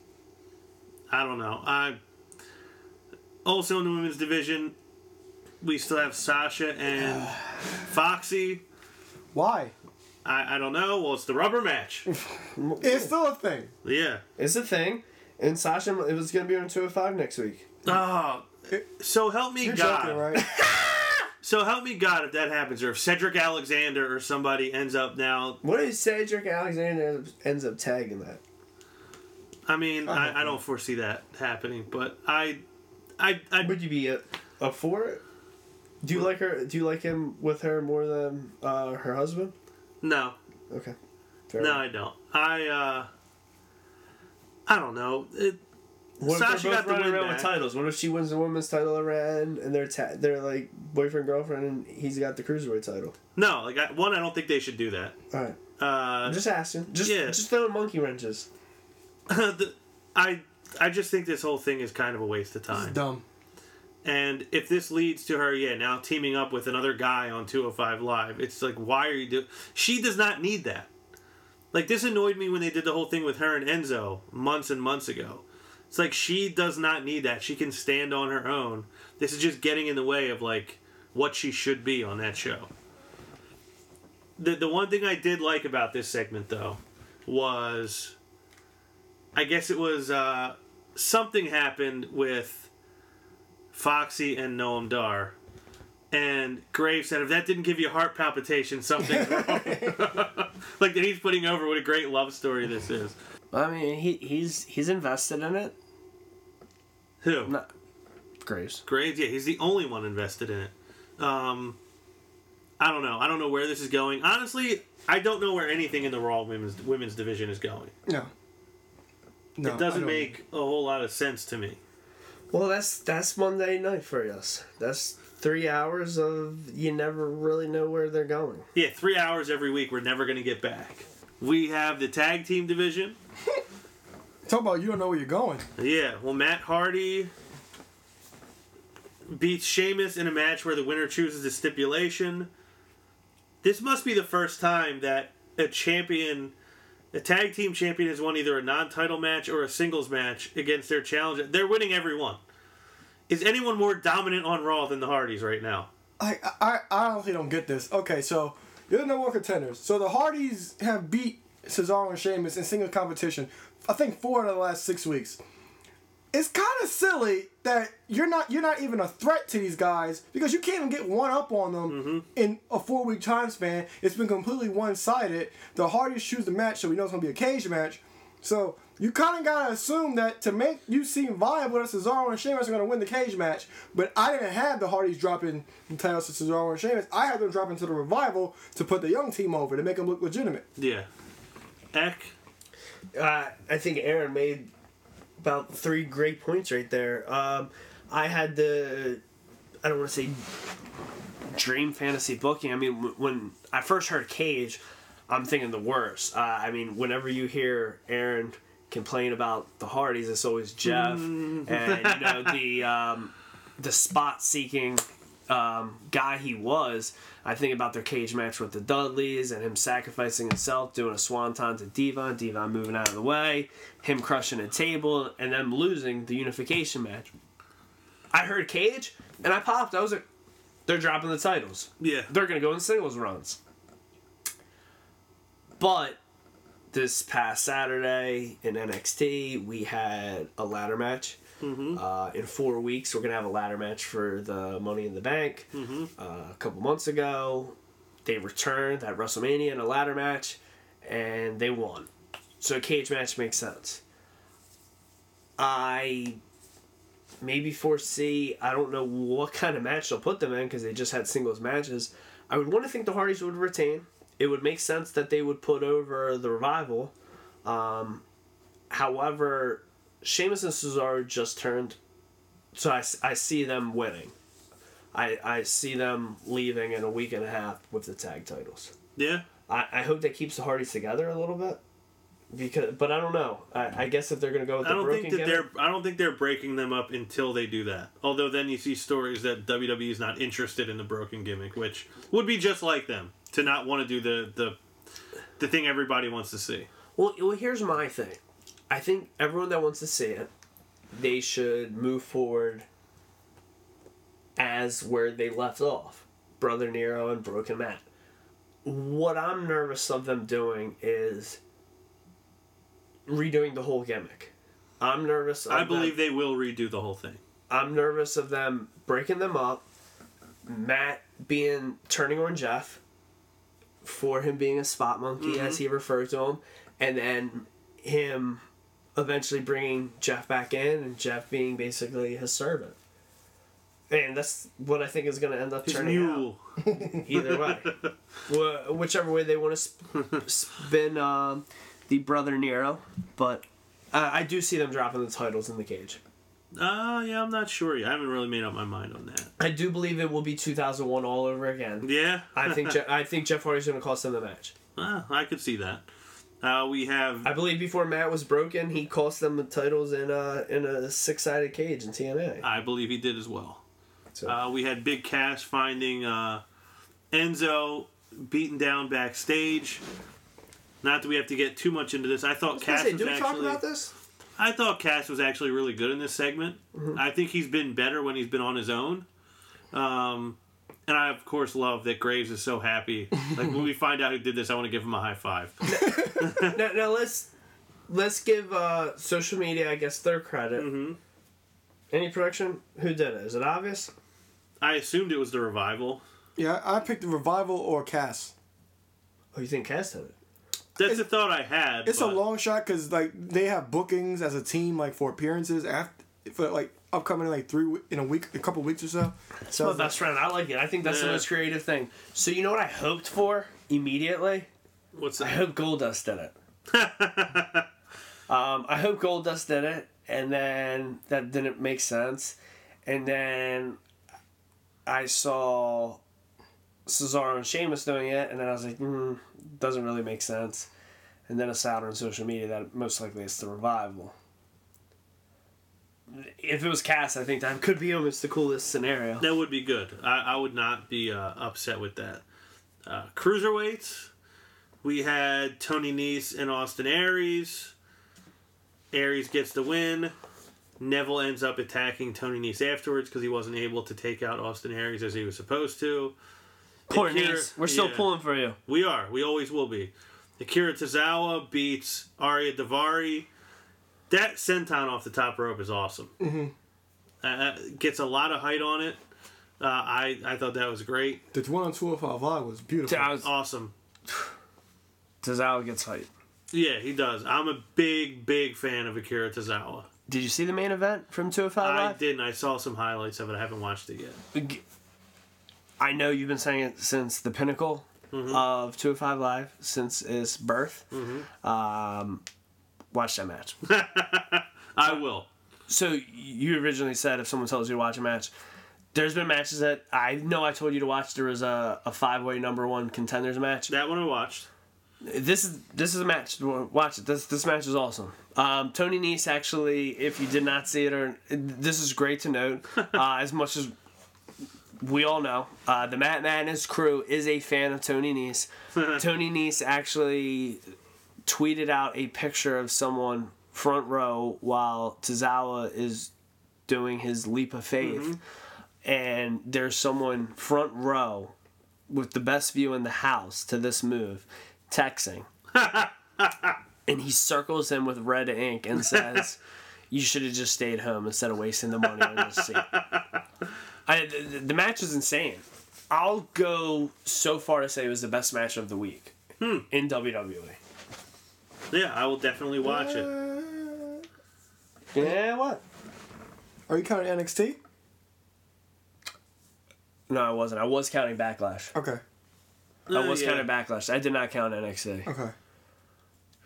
I don't know. I also in the women's division, we still have Sasha and Foxy. Why? I, I don't know. Well, it's the rubber match. [laughs] It's still a thing. Yeah. It's a thing. And Sasha, it was going to be on 205 next week. Oh, so help me You're God. joking, right? [laughs] [laughs] So help me God if that happens, or if Cedric Alexander or somebody ends up now. What if Cedric Alexander ends up tagging that? I mean, I I, I don't foresee that happening, but I, I, I Would you be a, a for it? Do you like her? Do you like him with her more than uh, her husband? no, Okay. Fair no, enough. I don't. I, uh, I don't know. It, What Sasha they're got both the running win around with titles? What if she wins the women's title around and they're ta- they're like boyfriend girlfriend and he's got the cruiserweight title? no, like I, one, I don't think they should do that. All right. Uh, I'm just asking. Just Yeah. just throwing monkey wrenches. [laughs] the, I, I just think this whole thing is kind of a waste of It's time. dumb. And if this leads to her, yeah, now teaming up with another guy on 205 Live, it's like, why are you doing? She does not need that. Like this annoyed me when they did the whole thing with her and Enzo months and months ago. It's like she does not need that. She can stand on her own. This is just getting in the way of like what she should be on that show. The the one thing I did like about this segment though was I guess it was uh, something happened with Foxy and Noam Dar. And Graves said, if that didn't give you heart palpitations, something's wrong. [laughs] [laughs] like that he's putting over what a great love story this is. I mean, he he's he's invested in it. Who? Not Graves. Graves, yeah, he's the only one invested in it. Um, I don't know. I don't know where this is going. Honestly, I don't know where anything in the Raw women's women's division is going. No. No, it doesn't don't- make a whole lot of sense to me. Well, that's that's Monday night for us. That's three hours of you never really know where they're going. Yeah, three hours every week. We're never going to get back. We have the tag team division. [laughs] Talk about you don't know where you're going. Yeah, well, Matt Hardy beats Sheamus in a match where the winner chooses a stipulation. This must be the first time that a champion a tag team champion has won either a non-title match or a singles match against their challenger. They're winning every one. Is anyone more dominant on Raw than the Hardys right now? I, I I honestly don't get this. Okay, so you're the number one contenders. So the Hardys have beat Cesaro and Sheamus in single competition. I think four out of the last six weeks. It's kind of silly that you're not you're not even a threat to these guys because you can't even get one up on them in a four week time span. It's been completely one sided. The Hardys choose the match, so we know it's gonna be a cage match. So you kind of gotta assume that to make you seem viable, that Cesaro and Sheamus are gonna win the cage match. But I didn't have the Hardys dropping the titles to Cesaro and Sheamus. I had them dropping to the Revival to put the young team over to make them look legitimate. Yeah. Eck. Uh, I think Aaron made about three great points right there. Um, I had the, I don't want to say dream fantasy booking. I mean, w- when I first heard Cage, I'm thinking the worst. Uh, I mean, whenever you hear Aaron complain about the Hardys, it's always Jeff and you know the um, the spot seeking um, guy he was. I think about their cage match with the Dudleys and him sacrificing himself, doing a swanton to D-Von, D-Von moving out of the way, him crushing a table, and them losing the unification match. I heard Cage and I popped. I was like, they're dropping the titles. Yeah. They're going to go in singles runs. But this past Saturday in NXT, we had a ladder match. Uh, in four weeks, we're gonna have a ladder match for the Money in the Bank. Uh, a couple months ago, they returned at WrestleMania in a ladder match, and they won. So a cage match makes sense. I maybe foresee. I don't know what kind of match they'll put them in because they just had singles matches. I would want to think the Hardys would retain. It would make sense that they would put over the revival. Um, however, Sheamus and Cesaro just turned, so I, I see them winning. I, I see them leaving in a week and a half with the tag titles. Yeah. I, I hope that keeps the Hardys together a little bit. Because, but I don't know. I, I guess if they're gonna go with I the don't broken think that gimmick- they're. I don't think they're breaking them up until they do that. Although then you see stories that WWE is not interested in the broken gimmick, which would be just like them to not want to do the the the thing everybody wants to see. Well, well, here's my thing. I think everyone that wants to see it, they should move forward as where they left off, Brother Nero and Broken Matt. What I'm nervous of them doing is redoing the whole gimmick. I'm nervous. Of I them- believe they will redo the whole thing. I'm nervous of them breaking them up. Matt being turning on Jeff for him being a spot monkey, as mm-hmm. he referred to him, and then him eventually bringing Jeff back in, and Jeff being basically his servant. And that's what I think is going to end up His turning out [laughs] either way. Wh- whichever way they want to sp- spin um, the brother Nero, but uh, I do see them dropping the titles in the cage. Uh, yeah, I'm not sure. I haven't really made up my mind on that. I do believe it will be 2001 all over again. Yeah. I think Je- [laughs] I think Jeff Hardy's going to cost them the match. Ah, I could see that. Uh, we have I believe before Matt was broken, he cost them the titles in a in a six sided cage in TNA. I believe he did as well. So, Uh, we had Big Cass finding uh, Enzo beaten down backstage. Not that we have to get too much into this. I thought Cass was actually. Talk about this? I thought Cass was actually really good in this segment. Mm-hmm. I think he's been better when he's been on his own. Um, and I of course love that Graves is so happy. Like when we [laughs] find out who did this, I want to give him a high five. [laughs] now, now let's let's give uh, social media, I guess, their credit. Mm-hmm. Any production? Who did it? Is it obvious? I assumed it was the revival. Yeah, I picked the Revival or Cass. Oh, you think Cass did it? That's the thought I had. It's a long shot because like they have bookings as a team like for appearances after for like upcoming in like three in a week, a couple weeks or so. So My best friend, I like it. I think that's the most creative thing. So you know what I hoped for immediately? What's that? I that? hope Goldust did it. [laughs] um, I hope Goldust did it, and then that didn't make sense, and then I saw Cesaro and Sheamus doing it, and then I was like, mm, doesn't really make sense. And then I saw it on social media that most likely it's the revival. If it was Cass, I think that could be almost the coolest scenario. That would be good. I, I would not be uh, upset with that. Uh, cruiserweights, We had Tony Nese and Austin Aries. Aries gets the win. Neville ends up attacking Tony Nese afterwards because he wasn't able to take out Austin Aries as he was supposed to. Poor Akira- Nice. We're still yeah. pulling for you. We are. We always will be. Akira Tozawa beats Ariya Daivari. That senton off the top rope is awesome. Mm-hmm. Uh, gets a lot of height on it. Uh, I I thought that was great. The one on 205 Live was beautiful. I was, Awesome. Tozawa gets height. Yeah, he does. I'm a big, big fan of Akira Tozawa. Did you see the main event from 205 I Live? I didn't. I saw some highlights of it. I haven't watched it yet. I know you've been saying it since the pinnacle of 205 Live, since its birth. Um, watch that match. [laughs] I will. so you originally said if someone tells you to watch a match, there's been matches that I know I told you to watch. There was a, a five way number one contenders match. That one I watched. This is this is a match. Watch it. This this match is awesome. Um, Tony Nese actually, if you did not see it, or this is great to note. [laughs] Uh, as much as we all know, uh, the Matt Madness crew is a fan of Tony Nese. [laughs] Tony Nese actually tweeted out a picture of someone front row while Tozawa is doing his leap of faith, mm-hmm. and there's someone front row with the best view in the house to this move, texting. [laughs] and he circles him with red ink and says, [laughs] "You should have just stayed home instead of wasting the money on this seat." [laughs] I, the, the match is insane. I'll go so far to say it was the best match of the week hmm. in E. WWE. Yeah, I will definitely watch it. Yeah, what? Are you counting NXT? No, I wasn't. I was counting Backlash. Okay. I Uh, was yeah. counting Backlash. I did not count NXT. Okay.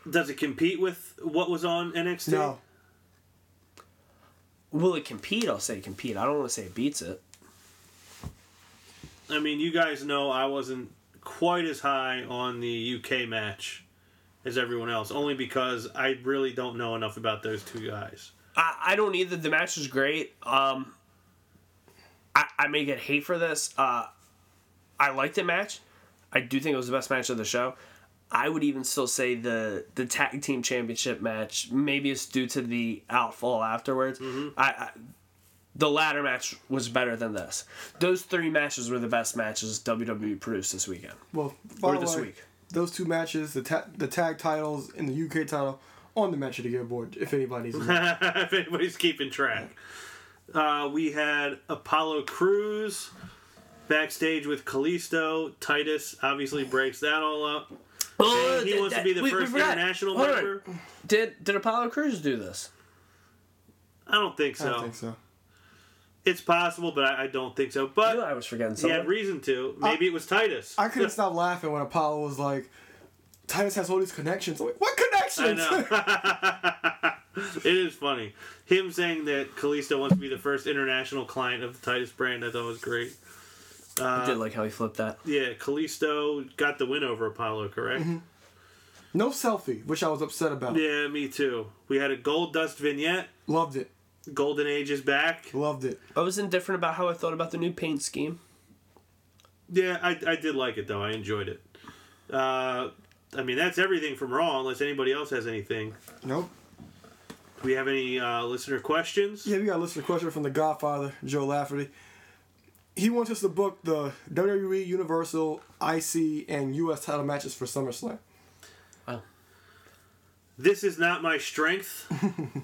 Does it compete with what was on NXT? No. Will it compete? I'll say compete. I don't want to say it beats it. I mean, you guys know I wasn't quite as high on the UK match as everyone else, only because I really don't know enough about those two guys. I, I don't either. The match was great. Um, I, I may get hate for this. Uh, I liked the match. I do think it was the best match of the show. I would even still say the the tag team championship match. Maybe it's due to the outfall afterwards. I, I the latter match was better than this. Those three matches were the best matches WWE produced this weekend Well, or this way, week. Those two matches, the ta- the tag titles and the UK title, on the match of the year board. If anybody's [laughs] if anybody's keeping track. Uh, we had Apollo Crews backstage with Kalisto. Titus obviously breaks that all up. Oh, he that- wants to be the we- we first forgot. international Hold on. member. Did did Apollo Crews do this? I don't think so. I don't think so. It's possible, but I, I don't think so. But I I was forgetting he something. had reason to. Maybe it was Titus. I couldn't [laughs] stop laughing when Apollo was like, Titus has all these connections. I'm like, what connections? I know. [laughs] [laughs] it is funny. Him saying that Kalisto wants to be the first international client of the Titus brand, I thought was great. I did uh, like how he flipped that. Yeah, Kalisto got the win over Apollo, correct? Mm-hmm. no selfie, which I was upset about. Yeah, me too. We had a Goldust vignette. Loved it. Golden Age is back. Loved it. I was indifferent about how I thought about the new paint scheme. Yeah, I, I did like it though. I enjoyed it. Uh, I mean, that's everything from Raw, unless anybody else has anything. Nope. Do we have any uh, listener questions? Yeah, we got a listener question from the Godfather, Joe Lafferty. He wants us to book the WWE Universal, IC, and US title matches for SummerSlam. This is not my strength.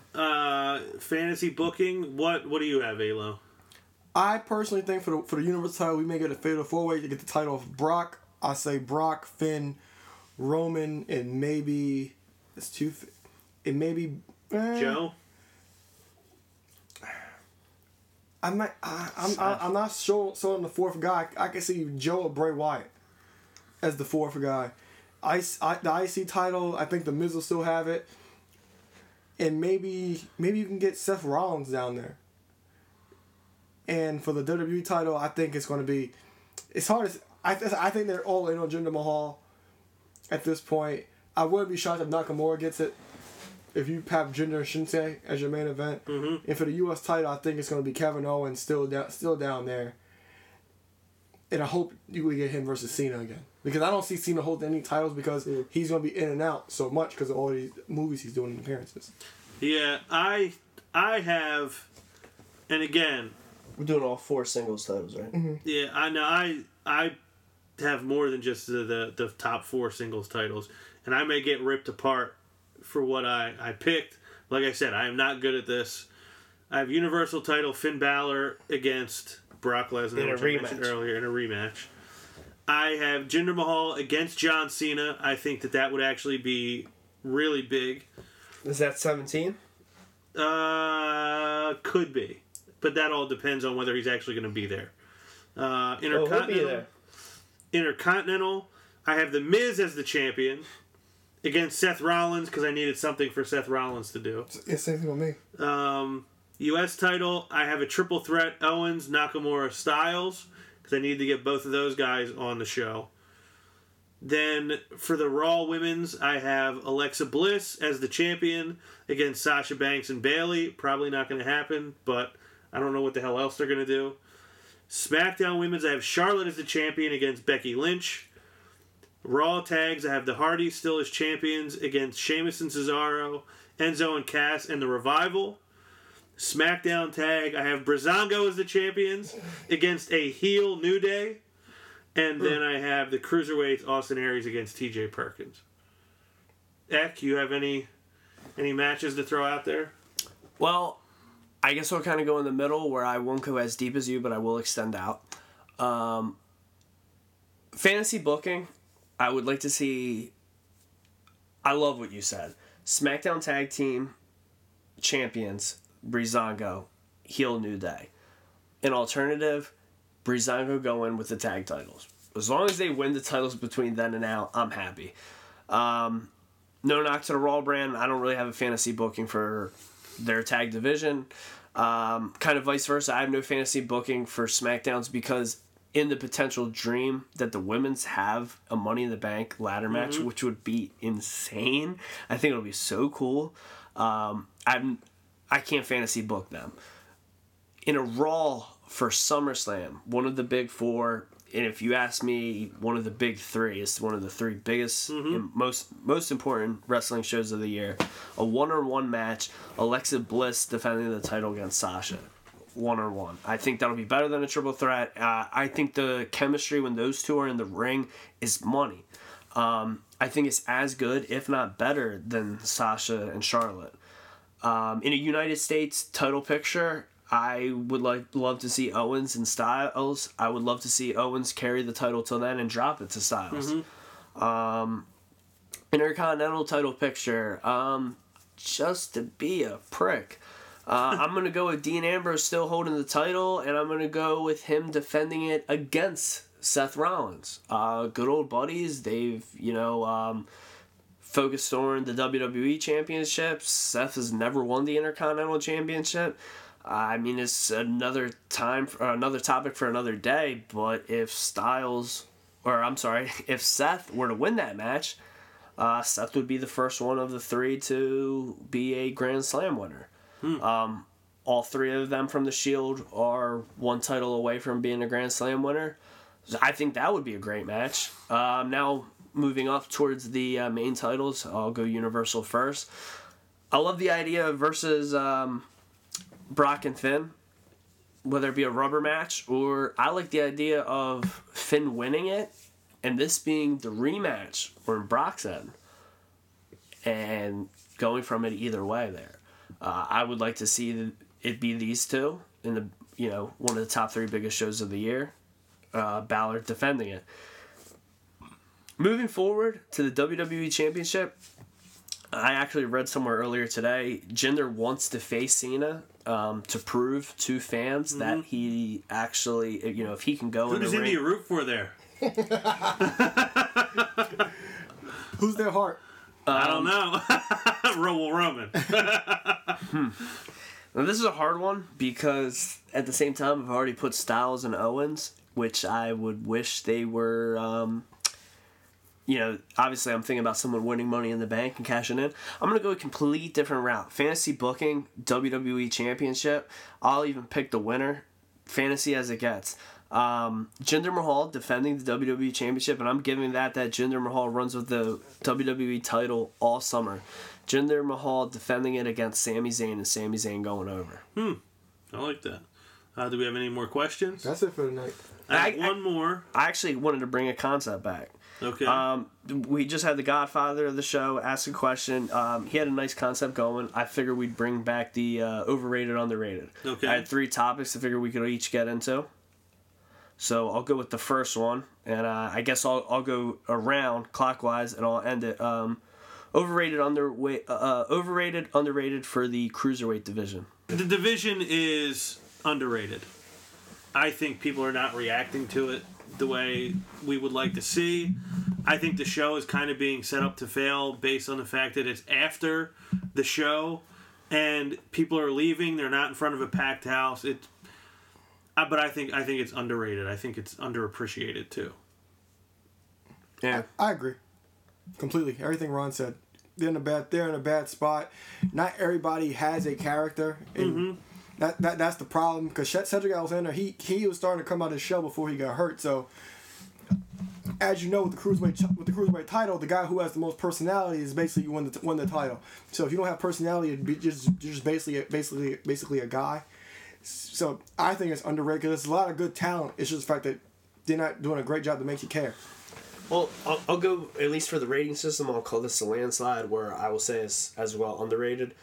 [laughs] uh, fantasy booking. What What do you have, Alo? I personally think for the for the Universal title, we may get a fatal four way to get the title of Brock. I say Brock, Finn, Roman, and maybe it's two. It may be eh, Joe. I'm not. I, I'm. I, I'm not sure. So on the fourth guy, I can see Joe or Bray Wyatt as the fourth guy. I, I the IC title. I think the Miz will still have it, and maybe maybe you can get Seth Rollins down there. And for the WWE title, I think it's going to be. It's hard. As, I th- I think they're all in on Jinder Mahal. At this point, I wouldn't be shocked if Nakamura gets it. If you have Jinder Shinsei as your main event, mm-hmm. and for the U.S. title, I think it's going to be Kevin Owens still down, still down there. And I hope you would get him versus Cena again because I don't see Cena holding any titles because he's gonna be in and out so much because of all these movies he's doing and appearances. Yeah, I I have, and again, We're doing all four singles titles, right? Mm-hmm. yeah, I know I I have more than just the, the the top four singles titles, and I may get ripped apart for what I I picked. Like I said, I am not good at this. I have Universal title Finn Balor against Brock Lesnar, In a which I mentioned rematch. earlier in a rematch. I have Jinder Mahal against John Cena. I think that that would actually be really big. Is that 17? Uh, could be, but that all depends on whether he's actually going to be there. Uh, Oh, he'll be Intercontinental. there. Intercontinental. I have the Miz as the champion against Seth Rollins because I needed something for Seth Rollins to do. Yeah, same thing with me. Um, U.S. title. I have a triple threat: Owens, Nakamura, Styles because I need to get both of those guys on the show. Then for the Raw Women's, I have Alexa Bliss as the champion against Sasha Banks and Bayley. Probably not going to happen, but I don't know what the hell else they're going to do. SmackDown Women's, I have Charlotte as the champion against Becky Lynch. Raw tags, I have the Hardys still as champions against Sheamus and Cesaro, Enzo and Cass, and the Revival. SmackDown tag, I have Breezango as the champions against a heel New Day. And then I have the Cruiserweights, Austin Aries against TJ Perkins. Eck, you have any any matches to throw out there? Well, I guess I'll kind of go in the middle where I won't go as deep as you, but I will extend out. Um, fantasy booking, I would like to see. I love what you said. SmackDown Tag Team Champions, Breezango, heel New Day. An alternative, Breezango go in with the tag titles. As long as they win the titles between then and now, I'm happy. Um, no knock to the Raw brand. I don't really have a fantasy booking for their tag division. Um, kind of vice versa. I have no fantasy booking for SmackDowns because in the potential dream that the women's have a Money in the Bank ladder match, which would be insane. I think it'll be so cool. Um, I'm I can't fantasy book them in a Raw for SummerSlam. One of the big four. And if you ask me, one of the big three is one of the three biggest and most most important wrestling shows of the year. A one on one match, Alexa Bliss defending the title against Sasha. One on one. I think that'll be better than a triple threat. Uh, I think the chemistry when those two are in the ring is money. Um, I think it's as good, if not better, than Sasha and Charlotte. Um, in a United States title picture, I would like love to see Owens and Styles. I would love to see Owens carry the title till then and drop it to Styles. Um, Intercontinental title picture, um, just to be a prick. Uh, [laughs] I'm gonna go with Dean Ambrose still holding the title, and I'm gonna go with him defending it against Seth Rollins. Uh, good old buddies. They've you know um, focused on the WWE Championship. Seth has never won the Intercontinental Championship. I mean, it's another time, for, another topic for another day. But if Styles, or I'm sorry, [laughs] if Seth were to win that match, uh, Seth would be the first one of the three to be a Grand Slam winner. Um, all three of them from the Shield are one title away from being a Grand Slam winner. I think that would be a great match. Um, now moving up towards the uh, main titles, I'll go Universal first. I love the idea of versus um, Brock and Finn, whether it be a rubber match or I like the idea of Finn winning it and this being the rematch or in Brock's end and going from it either way there. Uh, I would like to see it be these two in the you know one of the top three biggest shows of the year. Uh, Balor defending it. Moving forward to the WWE Championship, I actually read somewhere earlier today. Jinder wants to face Cena um, to prove to fans that he actually, you know, if he can go in Who's the in ring. you root for there? [laughs] Who's their heart? I don't know. [laughs] Roll Roman. [laughs] Now, this is a hard one because at the same time, I've already put Styles and Owens, which I would wish they were. Um, you know, obviously, I'm thinking about someone winning Money in the Bank and cashing in. I'm gonna go a complete different route. Fantasy booking, WWE Championship. I'll even pick the winner. Fantasy as it gets. Um, Jinder Mahal defending the WWE Championship, and I'm giving that that Jinder Mahal runs with the WWE title all summer. Jinder Mahal defending it against Sami Zayn, and Sami Zayn going over. Hmm. I like that. Uh, do we have any more questions? That's it for tonight. night. I have I- I- one more. I actually wanted to bring a concept back. Okay. Um, we just had the Godfather of the show ask a question. Um, he had a nice concept going. I figured we'd bring back the uh, overrated, underrated. Okay. I had three topics. I figured we could each get into. So I'll go with the first one, and uh, I guess I'll I'll go around clockwise, and I'll end it. Um, overrated, underweight, uh, uh, overrated, underrated for the cruiserweight division. the division is underrated. I think people are not reacting to it the way we would like to see. I think the show is kind of being set up to fail based on the fact that it's after the show and people are leaving. They're not in front of a packed house. It, uh, but I think I think it's underrated. I think it's underappreciated too. Yeah. I agree. Completely. Everything Ron said. They're in a bad they're in a bad spot. Not everybody has a character and that, that that's the problem because Cedric Alexander he he was starting to come out of the show before he got hurt. So as you know with the cruiserweight with the cruiserweight title, the guy who has the most personality is basically won the won the title. So if you don't have personality, you're just you're just basically basically basically a guy. So I think it's underrated because there's a lot of good talent. It's just the fact that they're not doing a great job to make you care. Well, I'll, I'll go at least for the rating system. I'll call this a landslide, where I will say is as well underrated.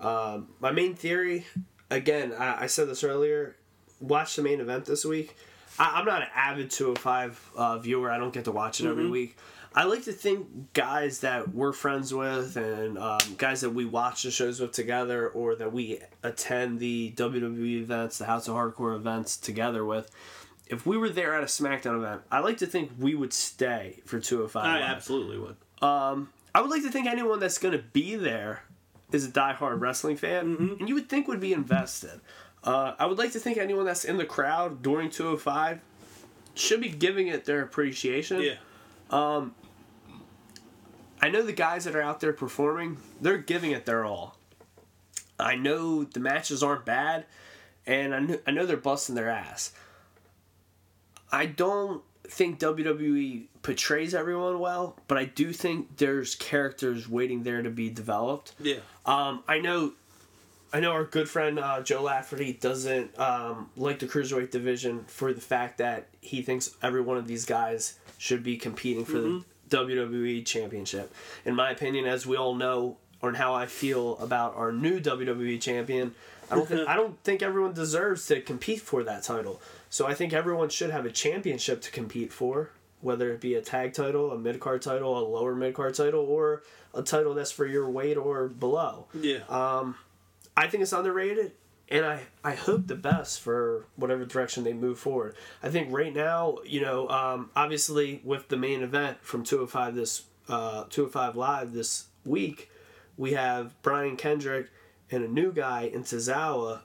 Um, my main theory, again, I, I said this earlier. Watch the main event this week. I, I'm not an avid 205 uh, viewer. I don't get to watch it every week. I like to think guys that we're friends with and um, guys that we watch the shows with together or that we attend the WWE events, the House of Hardcore events together with. If we were there at a SmackDown event, I like to think we would stay for 205. I Live. absolutely would. I would like to think anyone that's going to be there is a diehard wrestling fan, and you would think would be invested. Uh, I would like to think anyone that's in the crowd during 205 should be giving it their appreciation. Yeah. I know the guys that are out there performing, they're giving it their all. I know the matches aren't bad, and I know, I know they're busting their ass. I don't think WWE portrays everyone well, but I do think there's characters waiting there to be developed. Yeah. Um, I know, I know our good friend uh, Joe Lafferty doesn't um, like the cruiserweight division for the fact that he thinks every one of these guys should be competing for the WWE championship. In my opinion, as we all know, on how I feel about our new WWE champion, I don't think [laughs] I don't think everyone deserves to compete for that title. So I think everyone should have a championship to compete for, whether it be a tag title, a mid card title, a lower mid card title, or a title that's for your weight or below. Yeah. I think it's underrated, and I, I hope the best for whatever direction they move forward. I think right now, you know, um, obviously with the main event from 205 this uh, 205 live this week, we have Brian Kendrick and a new guy in Tozawa.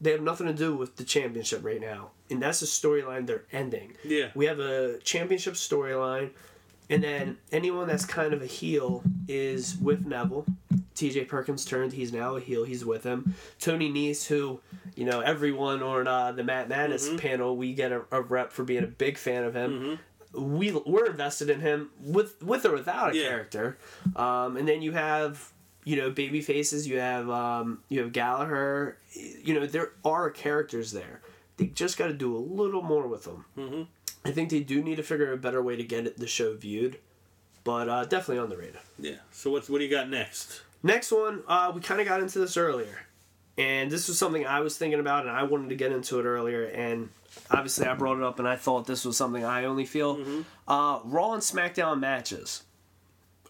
They have nothing to do with the championship right now, and that's the storyline they're ending. Yeah. we have a championship storyline, and then anyone that's kind of a heel is with Neville. TJ Perkins turned. He's now a heel. He's with him. Tony Nese, who, you know, everyone on uh, the Matt Madness panel, we get a, a rep for being a big fan of him. We we're invested in him with with or without a Yeah. character. Um, and then you have you know baby faces. You have um, you have Gallagher. You know there are characters there. They just got to do a little more with them. Mm-hmm. I think they do need to figure out a better way to get the show viewed, but uh, definitely radar. Yeah. So what's what do you got next? Next one, uh, we kind of got into this earlier, and this was something I was thinking about, and I wanted to get into it earlier, and obviously I brought it up, and I thought this was something I only feel. Uh, Raw and SmackDown matches,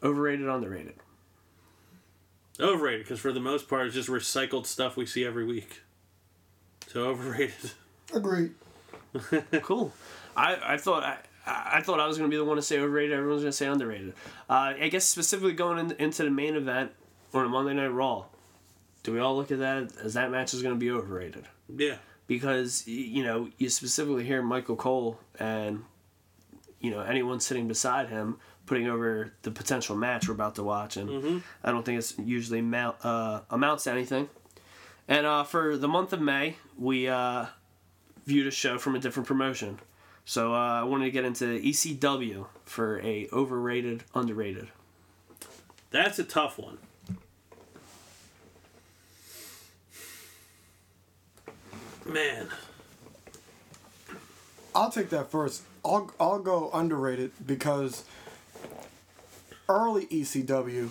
overrated, underrated. Overrated because for the most part it's just recycled stuff we see every week. So overrated. [laughs] Agreed. [laughs] cool. I, I thought I, I thought I was gonna be the one to say overrated. Everyone's gonna say underrated. Uh, I guess specifically going in, into the main event or Monday Night Raw, do we all look at that as that match is gonna be overrated? Yeah. Because you know you specifically hear Michael Cole and you know anyone sitting beside him putting over the potential match we're about to watch, and I don't think it's usually mount, uh, amounts to anything. And uh, for the month of May, we uh, a show from a different promotion. So uh, I wanted to get into ECW for a overrated, underrated. That's a tough one. Man, I'll take that first. I'll I'll go underrated because early ECW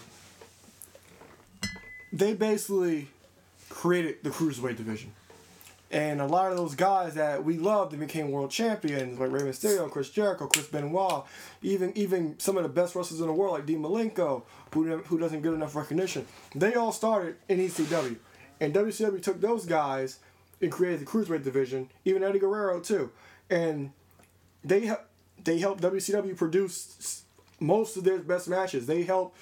they basically created the cruiserweight division. And a lot of those guys that we loved and became world champions, like Rey Mysterio, Chris Jericho, Chris Benoit, even even some of the best wrestlers in the world, like Dean Malenko, who, who doesn't get enough recognition, they all started in ECW. And WCW took those guys and created the cruiserweight division, even Eddie Guerrero too. And they they helped WCW produce most of their best matches. They helped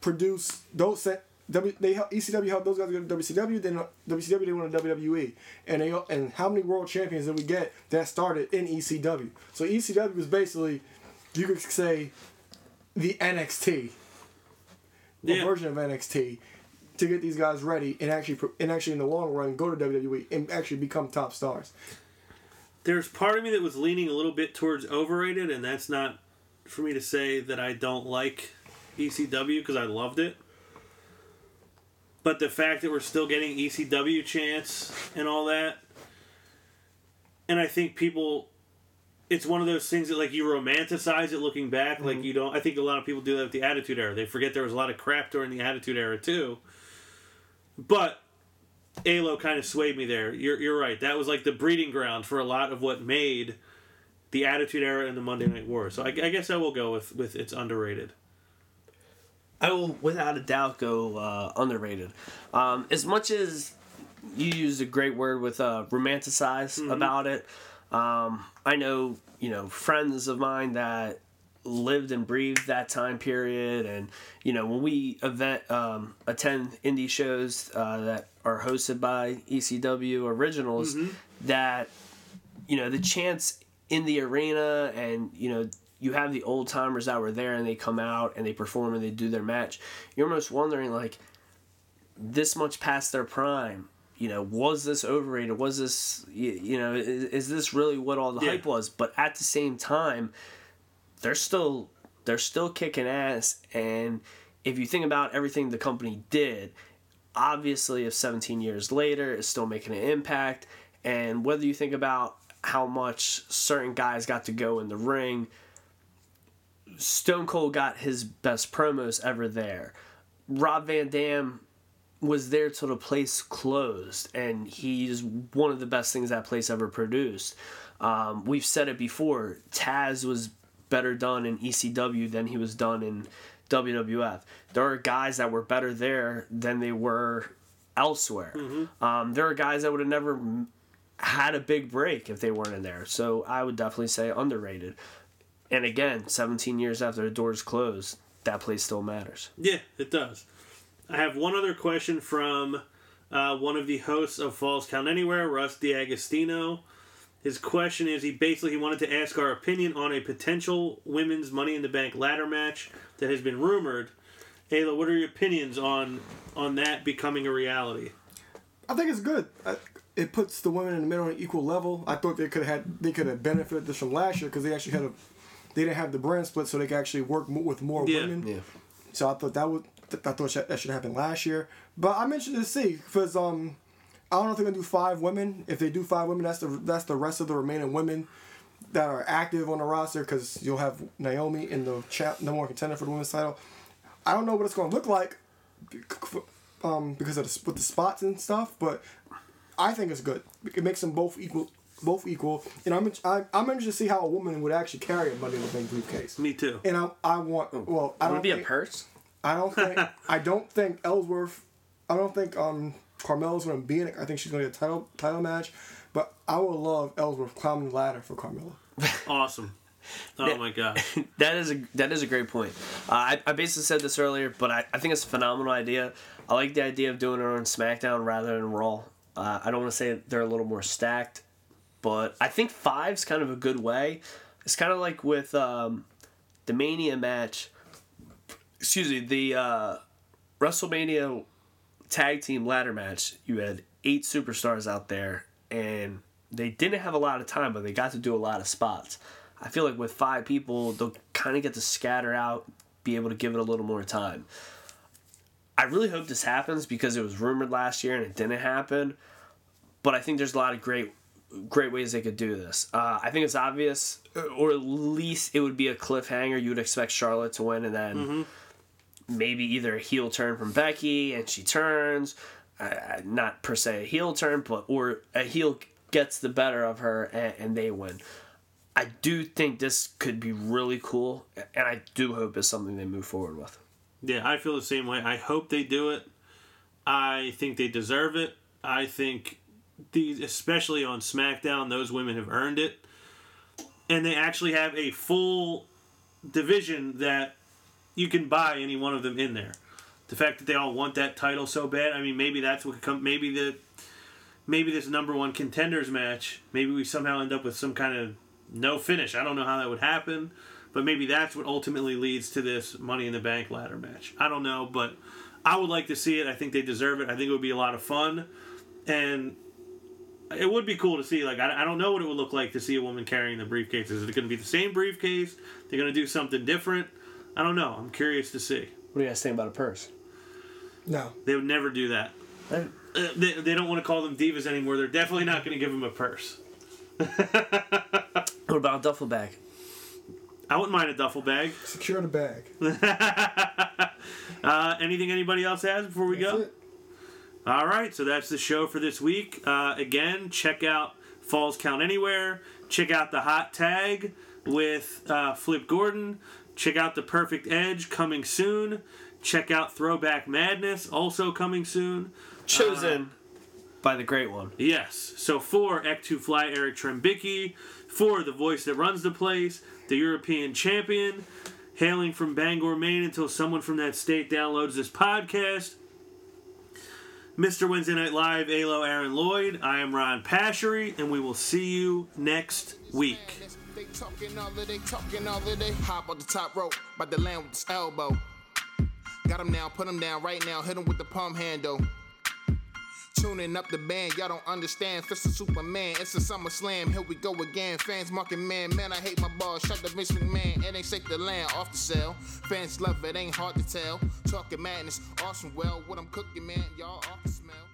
produce those. W, they ECW helped those guys go to WCW. Then uh, WCW they went to WWE, and they and how many world champions did we get that started in ECW? So ECW was basically, you could say, the NXT, Yeah. version of NXT, to get these guys ready and actually and actually in the long run go to WWE and actually become top stars. there's part of me that was leaning a little bit towards overrated, and that's not for me to say that I don't like ECW because I loved it. But the fact that we're still getting ECW chants and all that, and I think people, it's one of those things that like you romanticize it looking back. Like mm-hmm. you don't. I think a lot of people do that with the Attitude Era. They forget there was a lot of crap during the Attitude Era too. But Alo kind of swayed me there. You're you're right. That was like the breeding ground for a lot of what made the Attitude Era and the Monday Night War. So I, I guess I will go with with it's underrated. I will, without a doubt, go uh, underrated. Um, as much as you used a great word with uh, romanticize about it, um, I know you know friends of mine that lived and breathed that time period, and you know when we event um, attend indie shows uh, that are hosted by ECW originals, that you know the chance in the arena and you know you have the old timers that were there and they come out and they perform and they do their match you're almost wondering like this much past their prime you know was this overrated? Was this you, you know is, is this really what all the Yeah. hype was? But at the same time they're still they're still kicking ass. And if you think about everything the company did obviously if 17 years later it's still making an impact. And whether you think about how much certain guys got to go in the ring stone cold got his best promos ever there. Rob van dam was there till the place closed and he's one of the best things that place ever produced. Um, we've said it before taz was better done in ecw than he was done in wwf there are guys that were better there than they were elsewhere. Um, there are guys that would have never had a big break if they weren't in there. So i would definitely say underrated and again 17 years after the doors closed that place still matters Yeah, it does. I have one other question from uh, one of the hosts of Falls Count Anywhere, Russ D'Agostino. His question is he basically wanted to ask our opinion on a potential women's Money in the Bank ladder match that has been rumored. Ayla, what are your opinions on on that becoming a reality? I think it's good. I, it puts the women in the middle on an equal level. I thought they could have had they could have benefited this from last year because they actually had a they didn't have the brand split, so they could actually work mo- with more Yeah. women. Yeah. So I thought that would th- I thought that should happen last year. But I mentioned to see because um I don't know if they're gonna do five women. If they do five women, that's the that's the rest of the remaining women that are active on the roster because you'll have Naomi in the champ, number one contender for the women's title. I don't know what it's gonna look like, um, because of the, with the spots and stuff, but I think it's good. It makes them both equal, both equal, and I'm I, I'm interested to see how a woman would actually carry a Money in the Bank briefcase. Me too. And I, I want well I would don't it be a purse I don't think [laughs] I don't think Ellsworth I don't think um Carmella's gonna be in it. I think she's gonna get a title title match. But I would love Ellsworth climbing the ladder for Carmella. [laughs] Awesome. Oh my god. [laughs] that is a that is a great point. Uh, I, I basically said this earlier, but I, I think it's a phenomenal idea. I like the idea of doing it on SmackDown rather than Raw. Uh, I don't want to say they're a little more stacked, but I think five's kind of a good way. It's kind of like with um, the Mania match. Excuse me, the uh, WrestleMania tag team ladder match. You had eight superstars out there, and they didn't have a lot of time, but they got to do a lot of spots. I feel like with five people, they'll kind of get to scatter out, be able to give it a little more time. I really hope this happens because it was rumored last year and it didn't happen. But I think there's a lot of great, great ways they could do this. Uh, I think it's obvious, or at least it would be a cliffhanger. You would expect Charlotte to win, and then maybe either a heel turn from Becky and she turns, uh, not per se a heel turn, but or a heel gets the better of her and, and they win. I do think this could be really cool, and I do hope it's something they move forward with. Yeah, I feel the same way. I hope they do it. I think they deserve it. I think these, especially on SmackDown, those women have earned it, and they actually have a full division that you can buy any one of them in there. The fact that they all want that title so bad, I mean, maybe that's what could come. Maybe the maybe this number one contenders match, maybe we somehow end up with some kind of no finish. I don't know how that would happen, but maybe that's what ultimately leads to this Money in the Bank ladder match. I don't know, but I would like to see it. I think they deserve it. I think it would be a lot of fun, and it would be cool to see. Like I, I don't know what it would look like to see a woman carrying the briefcase. Is it going to be the same briefcase? They're going to do something different. I don't know. I'm curious to see. What do you guys think about a purse? No. They would never do that. Uh, they, they don't want to call them divas anymore. They're definitely not going to give them a purse. [laughs] What about a duffel bag? I wouldn't mind a duffel bag. Secure the bag. [laughs] Uh, anything anybody else has before we That's go? it. All right, so that's the show for this week. Uh, again, check out Falls Count Anywhere. Check out the hot tag with uh, Flip Gordon. Check out the Perfect Edge coming soon. Check out Throwback Madness also coming soon. Chosen by the great one. Yes. So for Ek2 Fly Eric Trembicki, for the voice that runs the place, the European champion, hailing from Bangor, Maine until someone from that state downloads this podcast. Mr. Wednesday Night Live, Alo Aaron Lloyd. I am Ron Pashery, and we will see you next week. They talking all talking all hop on the top rope, the land with elbow. Got him now, put him down right now, hit him with the palm handle. Tuning up the band, y'all don't understand. Fist of Superman, it's a summer slam. Here we go again. Fans marking man, man, I hate my balls. Shut the Vince McMahon, it ain't shake the land off the cell. Fans love it, ain't hard to tell. Talking madness, awesome. Well, what I'm cooking, man, y'all off the smell.